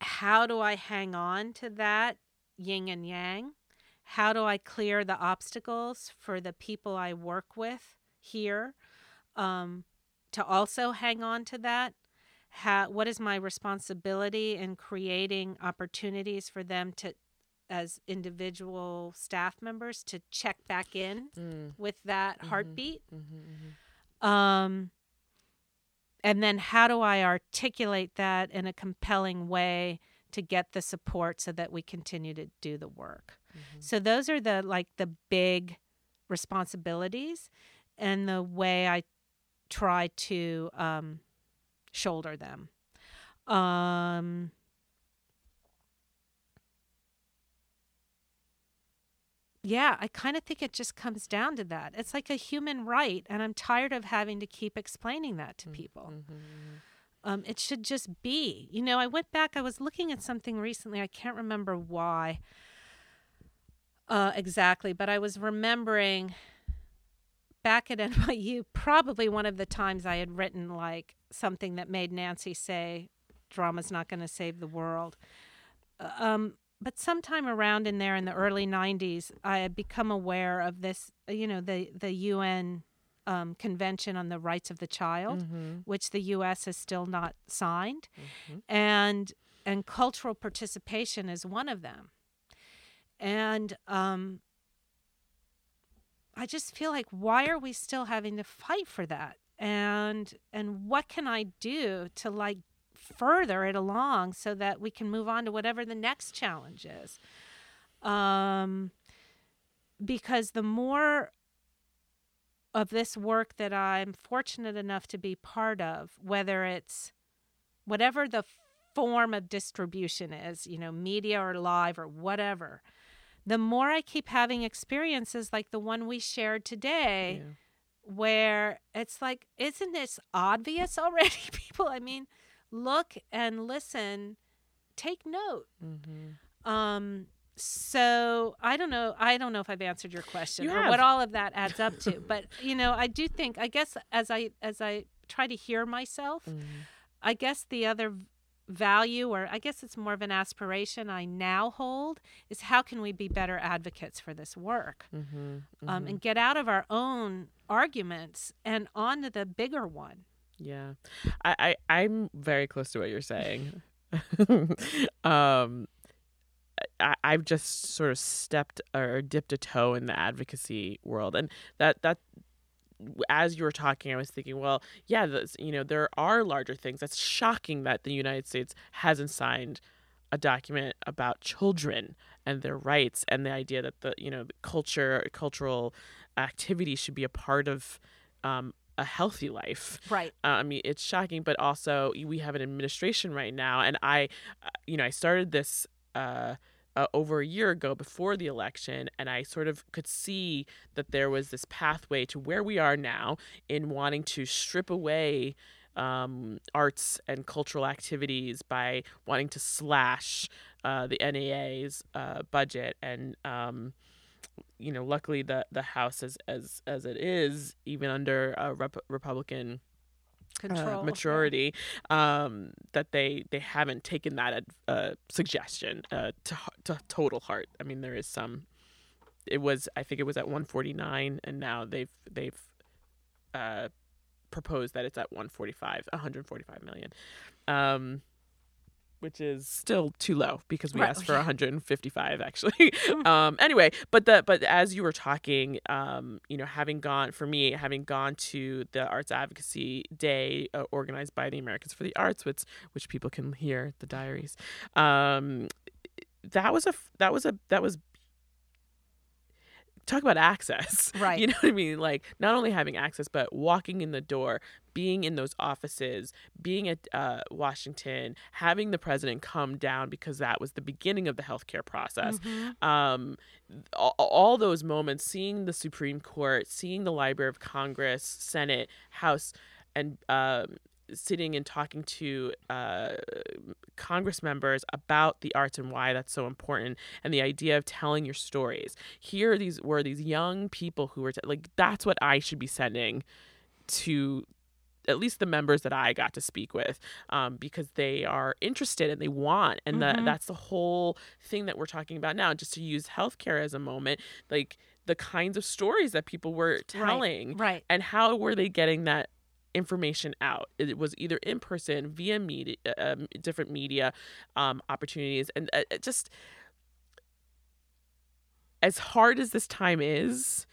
how do I hang on to that yin and yang? How do I clear the obstacles for the people I work with here um, to also hang on to that? How, what is my responsibility in creating opportunities for them to, as individual staff members, to check back in mm, with that Mhm. heartbeat? mm-hmm, Um, and then how do I articulate that in a compelling way to get the support so that we continue to do the work? mm-hmm. So those are the like the big responsibilities and the way I try to um, shoulder them. Um, yeah, I kind of think it just comes down to that. It's like a human right, and I'm tired of having to keep explaining that to people. Mm-hmm. Um, it should just be. You know, I went back, I was looking at something recently, I can't remember why uh, exactly, but I was remembering back at [LAUGHS] NYU, probably one of the times I had written like something that made Nancy say, drama's not going to save the world. Uh, Um, but sometime around in there in the early 90s, I had become aware of this, you know, the, the UN um, Convention on the Rights of the Child Mm-hmm. which the U.S. has still not signed, Mhm. and and cultural participation is one of them. And um, I just feel like, why are we still having to fight for that? And and what can I do to like further it along so that we can move on to whatever the next challenge is? Um, because the more of this work that I'm fortunate enough to be part of, whether it's whatever the form of distribution is, you know, media or live or whatever, the more I keep having experiences like the one we shared today, Yeah. where it's like, isn't this obvious already, [LAUGHS] people? I mean, look and listen, take note. Mm-hmm. Um, so I don't know. I don't know if I've answered your question You or what all of that adds up to. [LAUGHS] But you know, I do think. I guess as I as I try to hear myself, Mm-hmm. I guess the other value, or I guess it's more of an aspiration I now hold, is how can we be better advocates for this work, Mm-hmm. um, and get out of our own arguments and on to the bigger one. Yeah, I, I I'm very close to what you're saying. [LAUGHS] um, I I've just sort of stepped or dipped a toe in the advocacy world, and that that as you were talking, I was thinking, well, yeah, you know, there are larger things. That's shocking that the United States hasn't signed a document about children and their rights and the idea that the you know the culture cultural activity should be a part of um, a healthy life. Right. Uh, I mean, it's shocking, but also we have an administration right now, and I, uh, you know, I started this uh, uh, over a year ago before the election, and I sort of could see that there was this pathway to where we are now in wanting to strip away um, arts and cultural activities by wanting to slash uh, the NEA's uh, budget and. Um, you know, luckily the the House as as as it is, even under a rep- Republican. Uh, maturity um, that they they haven't taken that uh, suggestion uh, to to total heart. I mean, there is some. It was I think it was at 149, and now they've they've uh, proposed that it's at 145, 145 million. Um, which is still too low because we Right, asked [LAUGHS] for 155 actually. [LAUGHS] um, anyway, but the but as you were talking, um, you know, having gone for me, having gone to the Arts Advocacy Day uh, organized by the Americans for the Arts, which which people can hear the diaries. Um, that was a that was a that was talk about access [LAUGHS] Right. you know what i mean like not only having access but walking in the door being in those offices being at uh, washington having the president come down because that was the beginning of the healthcare process Mhm. um, all, all those moments, seeing the Supreme Court, seeing the Library of Congress, Senate, House, and um, sitting and talking to uh, Congress members about the arts and why that's so important, and the idea of telling your stories. Here, these were these young people who were t- like, that's what I should be sending to at least the members that I got to speak with, um, because they are interested and they want, and Mhm. that that's the whole thing that we're talking about now. Just to use healthcare as a moment, like the kinds of stories that people were telling, Right. and how were they getting that information out. It was either in person via media um, different media um, opportunities. And uh, it just as hard as this time is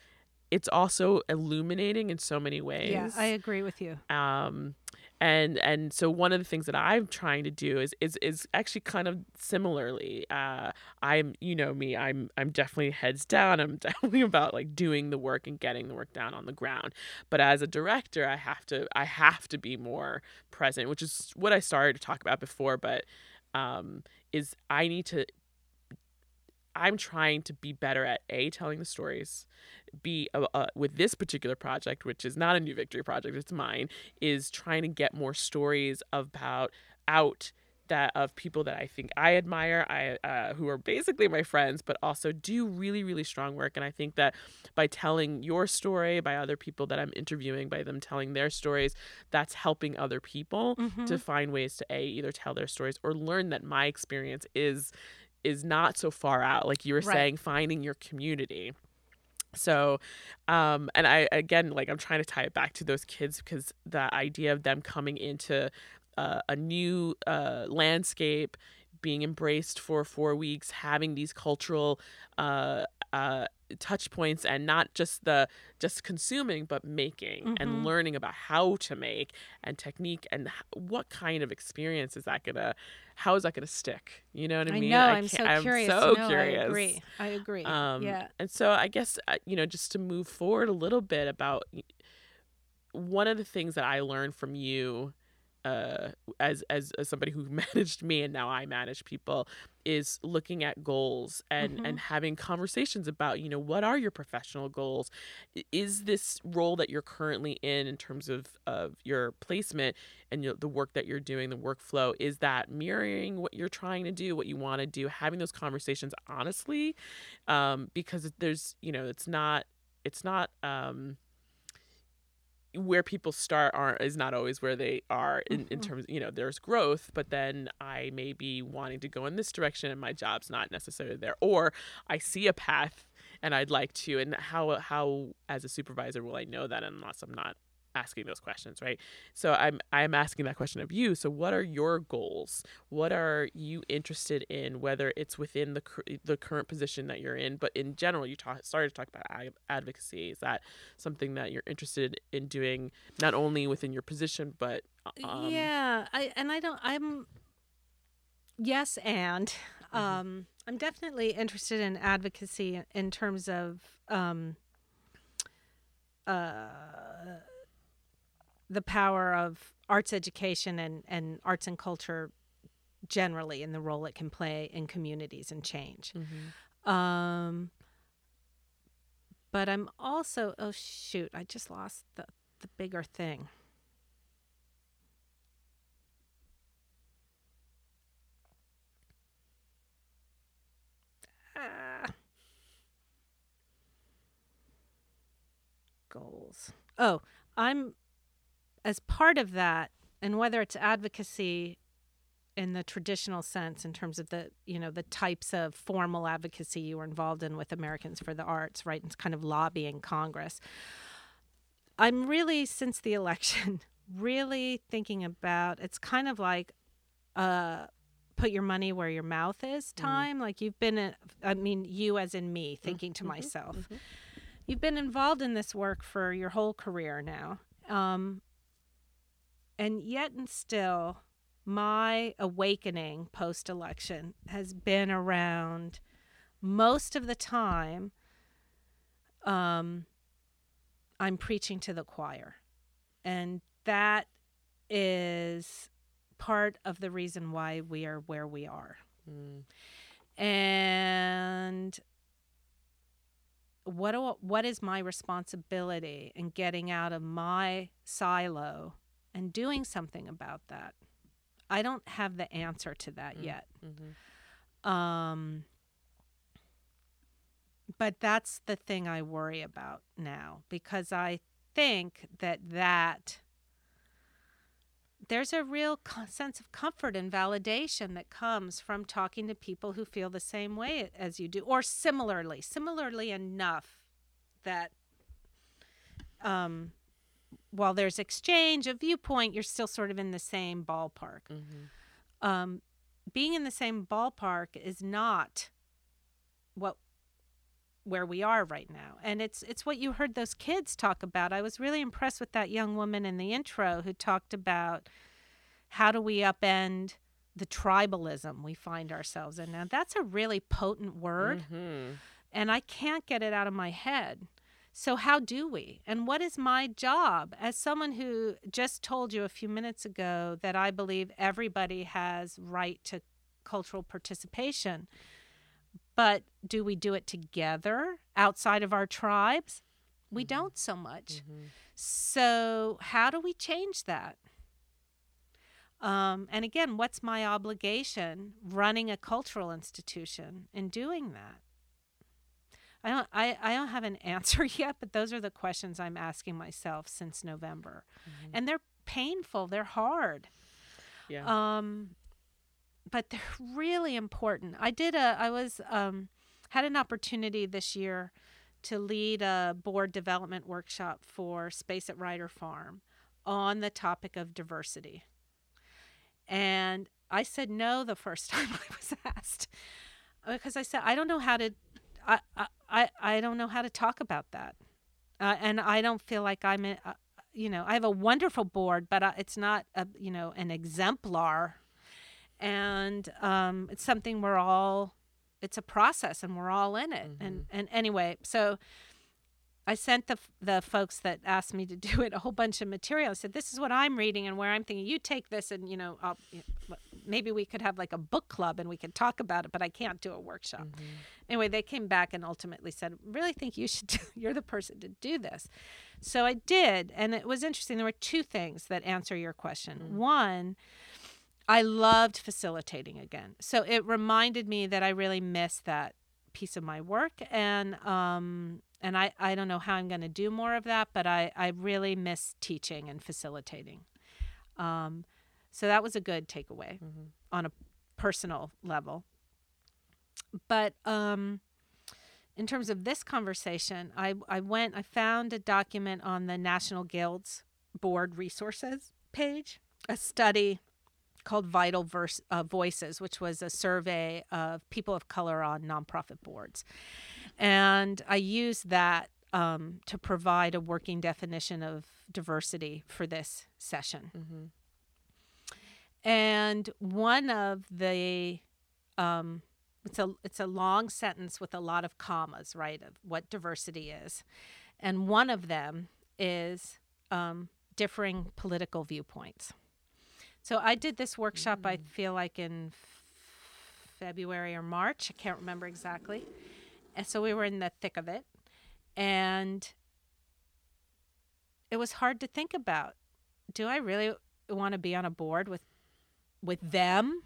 it's also illuminating in so many ways Yeah, I agree with you. um and and so one of the things that i'm trying to do is is is actually kind of similarly uh i'm you know me i'm i'm definitely heads down. I'm [LAUGHS] definitely about like doing the work and getting the work down on the ground. But as a director i have to i have to be more present which is what i started to talk about before but um is i need to i'm trying to be better at a telling the stories B, uh, uh, with this particular project which is not a new victory project it's mine is trying to get more stories about out that of people that I think I admire, I uh, who are basically my friends, but also do really really strong work. And I think that by telling your story, by other people that I'm interviewing, by them telling their stories, that's helping other people Mm-hmm. to find ways to a either tell their stories or learn that my experience is is not so far out. Like you were Right. saying, finding your community so um and i again like i'm trying to tie it back to those kids because the idea of them coming into uh, a new uh landscape being embraced for four weeks having these cultural uh uh touch points and not just the just consuming but making and Mhm. learning about how to make and technique and what kind of experience is that gonna how is that gonna stick you know what i, I mean know. I'm can't- so curious. so know. curious I agree. I agree. um, yeah. And so I guess, uh, you know, just to move forward a little bit about one of the things that I learned from you uh, as, as as somebody who [LAUGHS] managed me and now I manage people is looking at goals and Mhm. and having conversations about you know what are your professional goals is this role that you're currently in in terms of of your placement and you know, the work that you're doing the workflow is that mirroring what you're trying to do what you want to do having those conversations honestly um, because there's you know it's not it's not um, where people start aren't is not always where they are in, in Mhm. terms you know there's growth but then i may be wanting to go in this direction and my job's not necessarily there or i see a path and i'd like to and how how as a supervisor will i know that unless i'm not asking those questions right so i'm i'm asking that question of you so what are your goals what are you interested in whether it's within the the current position that you're in but in general you talk, started to talk about ad- advocacy is that something that you're interested in doing not only within your position but um, yeah. I and I don't. I'm. Yes, and Mm-hmm. um, I'm definitely interested in advocacy in terms of um, uh, the power of arts education and, and arts and culture generally and the role it can play in communities and change. mhm. Um, but I'm also oh shoot, I just lost the the bigger thing. Ah. Goals. Oh, I'm as part of that, and whether it's advocacy in the traditional sense in terms of the you know the types of formal advocacy you were involved in with Americans for the Arts, right? And kind of lobbying Congress. I'm really since the [LAUGHS] election really thinking about it's kind of like uh put your money where your mouth is time like you've been a, I mean you as in me thinking to myself mhm. you've been involved in this work for your whole career now um and yet and still my awakening post election has been around most of the time um I'm preaching to the choir and that is part of the reason why we are where we are Mm. and what do, what is my responsibility in getting out of my silo and doing something about that. I don't have the answer to that Mm. yet. Mm-hmm. Um, but that's the thing I worry about now because I think that that there's a real sense of comfort and validation that comes from talking to people who feel the same way as you do or similarly similarly enough that um, while there's exchange of viewpoint you're still sort of in the same ballpark Mm-hmm. um, being in the same ballpark is not what where we are right now and it's it's what you heard those kids talk about i was really impressed with that young woman in the intro who talked about how do we upend the tribalism we find ourselves in now that's a really potent word Mm-hmm. and I can't get it out of my head. So, how do we? And what is my job as someone who just told you a few minutes ago that I believe everybody has right to cultural participation? But do we do it together outside of our tribes? We don't so much. Mm-hmm. So, how do we change that? Um, and again, what's my obligation running a cultural institution in doing that? I don't, I, I don't have an [LAUGHS] answer yet, but those are the questions I'm asking myself since November. And they're painful, they're hard. Yeah. Um, but they're really important. I did a, I was, um, had an opportunity this year to lead a board development workshop for Space at Ryder Farm on the topic of diversity. And I said no the first [LAUGHS] time I was asked because I said I don't know how to I I, I, I don't know how to talk about that. Uh, and I don't feel like I'm a, uh, you know, I have a wonderful board, but it's not a, you know, an exemplar. And um, it's something we're all it's a process and we're all in it. And and anyway, so I sent the the folks that asked me to do it a whole bunch of material. I said, "This is what I'm reading and where I'm thinking. You take this, and you know, I'll, you know, maybe we could have like a book club and we could talk about it. But I can't do a workshop." Anyway, they came back and ultimately said, "Really think you should? [LAUGHS] Do, you're the person to do this." So I did, and it was interesting. There were two things that answer your question. One. I loved facilitating again. So it reminded me that I really missed that piece of my work and um and I, I don't know how I'm going to do more of that, but I, I really miss teaching and facilitating. Um, so that was a good takeaway on a personal level. But um, in terms of this conversation, I, I went, I found a document on the National Guilds Board Resources page, a study called Vital Verse, uh, Voices, which was a survey of people of color on nonprofit boards. And I use that um, to provide a working definition of diversity for this session. And one of the um, it's a it's a long sentence with a lot of commas, right? Of what diversity is, and one of them is um, differing political viewpoints. So I did this workshop. I feel like in February or March. I can't remember exactly. And so we were in the thick of it, and it was hard to think about. Do I really want to be on a board with with them?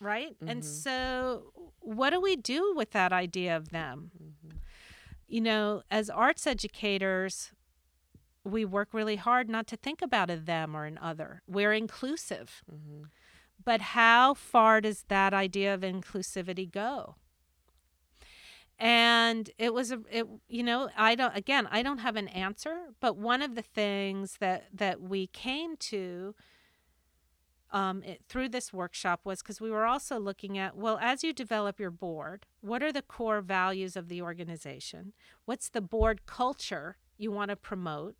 Right? And mm-hmm. so what do we do with that idea of them? Mm-hmm. You know, as arts educators, we work really hard not to think about a them or an other. We're inclusive. Mm-hmm. But how far does that idea of inclusivity go? And it was a it you know, I don't again, I don't have an answer, but one of the things that that we came to um, it, through this workshop was because we were also looking at well, as you develop your board, what are the core values of the organization? What's the board culture you want to promote?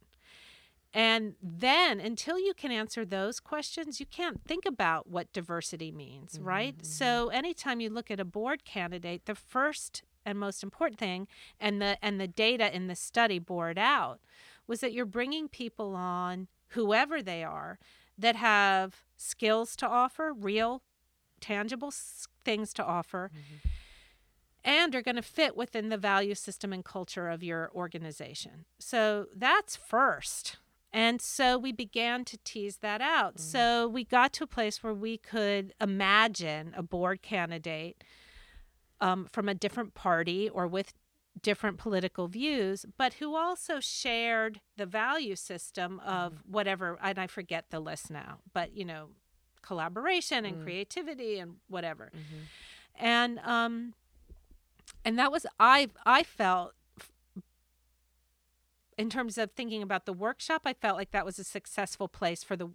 And then, until you can answer those questions, you can't think about what diversity means, right? So, anytime you look at a board candidate, the first and most important thing, and the and the data in the study bore it out, was that you're bringing people on, whoever they are, that have skills to offer, real, tangible things to offer, mm-hmm. and are going to fit within the value system and culture of your organization. So that's first. And so we began to tease that out. Mm. So we got to a place where we could imagine a board candidate um, from a different party or with different political views, but who also shared the value system of whatever, and I forget the list now, but you know, collaboration and creativity and whatever. And um, and that was I I felt in terms of thinking about the workshop, I felt like that was a successful place for the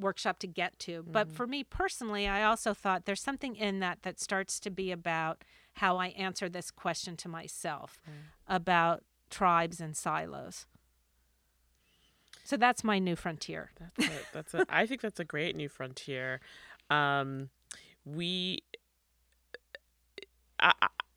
workshop to get to. But for me personally, I also thought there's something in that that starts to be about how I answer this question to myself about tribes and silos. So that's my new frontier. That's a, that's a, [LAUGHS] I think that's a great new frontier. Um, we, I,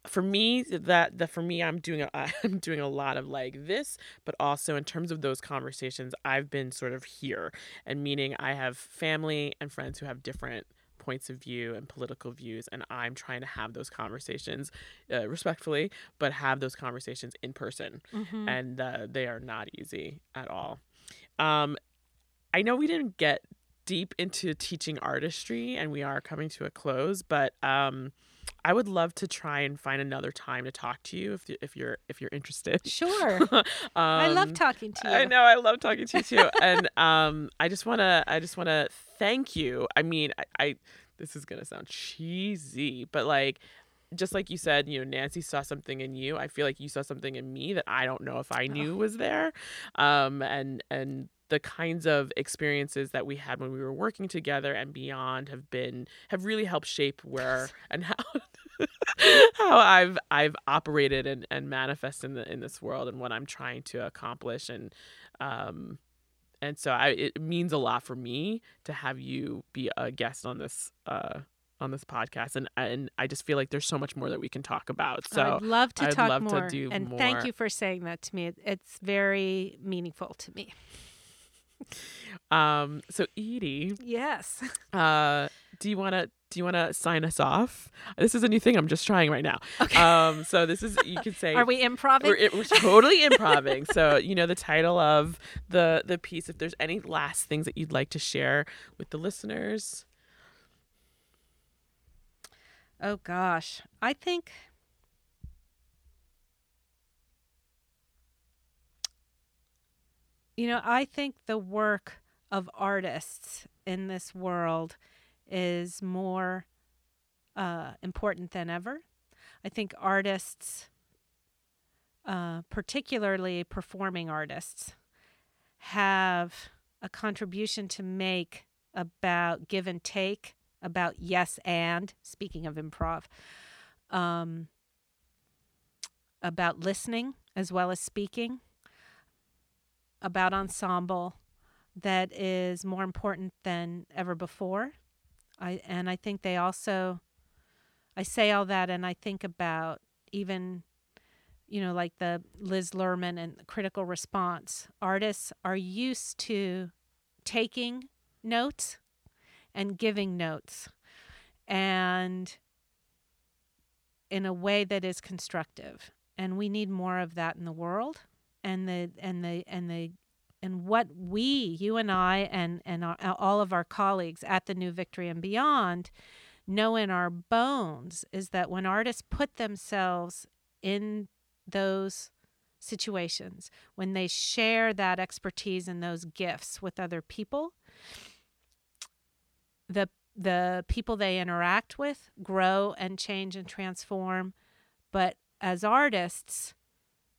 for me, that the for me, I'm doing a, [LAUGHS] I'm doing a lot of like this, but also in terms of those conversations, I've been sort of here, and meaning I have family and friends who have different points of view and political views and i'm trying to have those conversations uh, respectfully but have those conversations in person and uh, they are not easy at all. Um, I know we didn't get deep into teaching artistry and we are coming to a close, but um, I would love to try and find another time to talk to you if, if you're if you're interested. Sure. [LAUGHS] I love Um, talking to you. I know I love talking to you too, and [LAUGHS] um, I just wanna I just wanna thank you. I mean, I, I this is gonna sound cheesy, but like just like you said, you know, Nancy saw something in you. I feel like you saw something in me that I don't know if I knew was there, um, and and the kinds of experiences that we had when we were working together and beyond have been have really helped shape where and how [LAUGHS] [LAUGHS] how I've I've operated and, and manifest in the in this world and what I'm trying to accomplish and um and so I it means a lot for me to have you be a guest on this uh on this podcast and and I just feel like there's so much more that we can talk about. So I'd love to I'd talk love to more. do and more. thank you for saying that to me. It's very meaningful to me. [LAUGHS] um so Edie, Yes. [LAUGHS] uh do you want to do you want to sign us off? This is a new thing I'm just trying right now. Um so this is you could say [LAUGHS] Are we improving? we're, we're totally improving. So you know the title of the the piece. If there's any last things that you'd like to share with the listeners, Oh gosh. I think You know, I think the work of artists in this world is more uh, important than ever. I think artists, uh, particularly performing artists, have a contribution to make about give and take, about yes and, speaking of improv, um, about listening as well as speaking, about ensemble that is more important than ever before. I and I think they also I say all that and I think about even you know like the Liz Lerman and critical response artists are used to taking notes and giving notes and in a way that is constructive. And we need more of that in the world and the and the and the and what we you and I and and our, all of our colleagues at the New Victory and beyond know in our bones is that when artists put themselves in those situations when they share that expertise and those gifts with other people the the people they interact with grow and change and transform. But as artists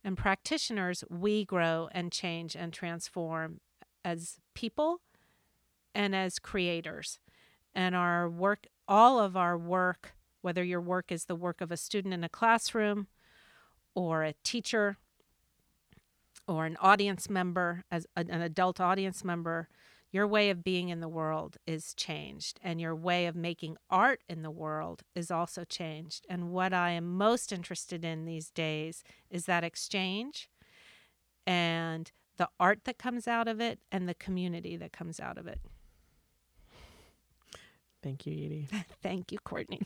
and practitioners we grow and change and transform as people and as creators. And our work all of our work whether your work is the work of a student in a classroom or a teacher or an audience member as an adult audience member your way of being in the world is changed and your way of making art in the world is also changed. And what i am most interested in these days is that exchange and the art that comes out of it and the community that comes out of it. Thank you, Edie. [LAUGHS] thank you courtney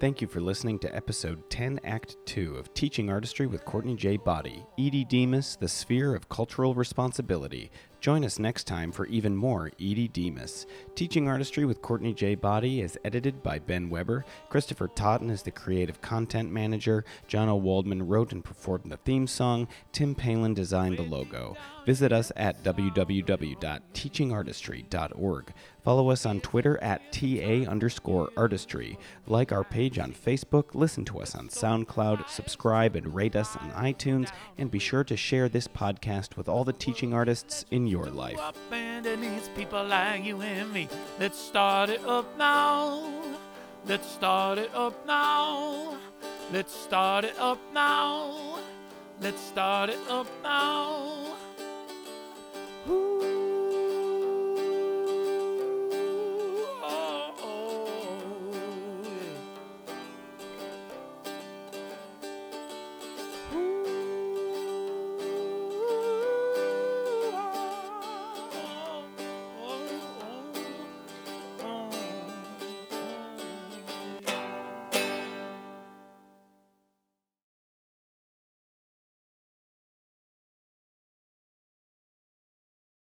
Thank you for listening to episode 10, Act 2 of Teaching Artistry with Courtney J. Boddie, Edie Demas, The Sphere of Cultural Responsibility. Join us next time for even more Edie Demas. Teaching Artistry with Courtney J. Boddie is edited by Ben Weber. Christopher Totten is the creative content manager. John O. Waldman wrote and performed the theme song. Tim Palin designed the logo. Visit us at www.teachingartistry.org. Follow us on Twitter at TA underscore artistry. Like our page on Facebook, listen to us on SoundCloud, subscribe and rate us on iTunes, and be sure to share this podcast with all the teaching artists in your life. And it needs people like you and me. Let's start it up now. Let's start it up now. Let's start it up now. Let's start it up now. Ooh.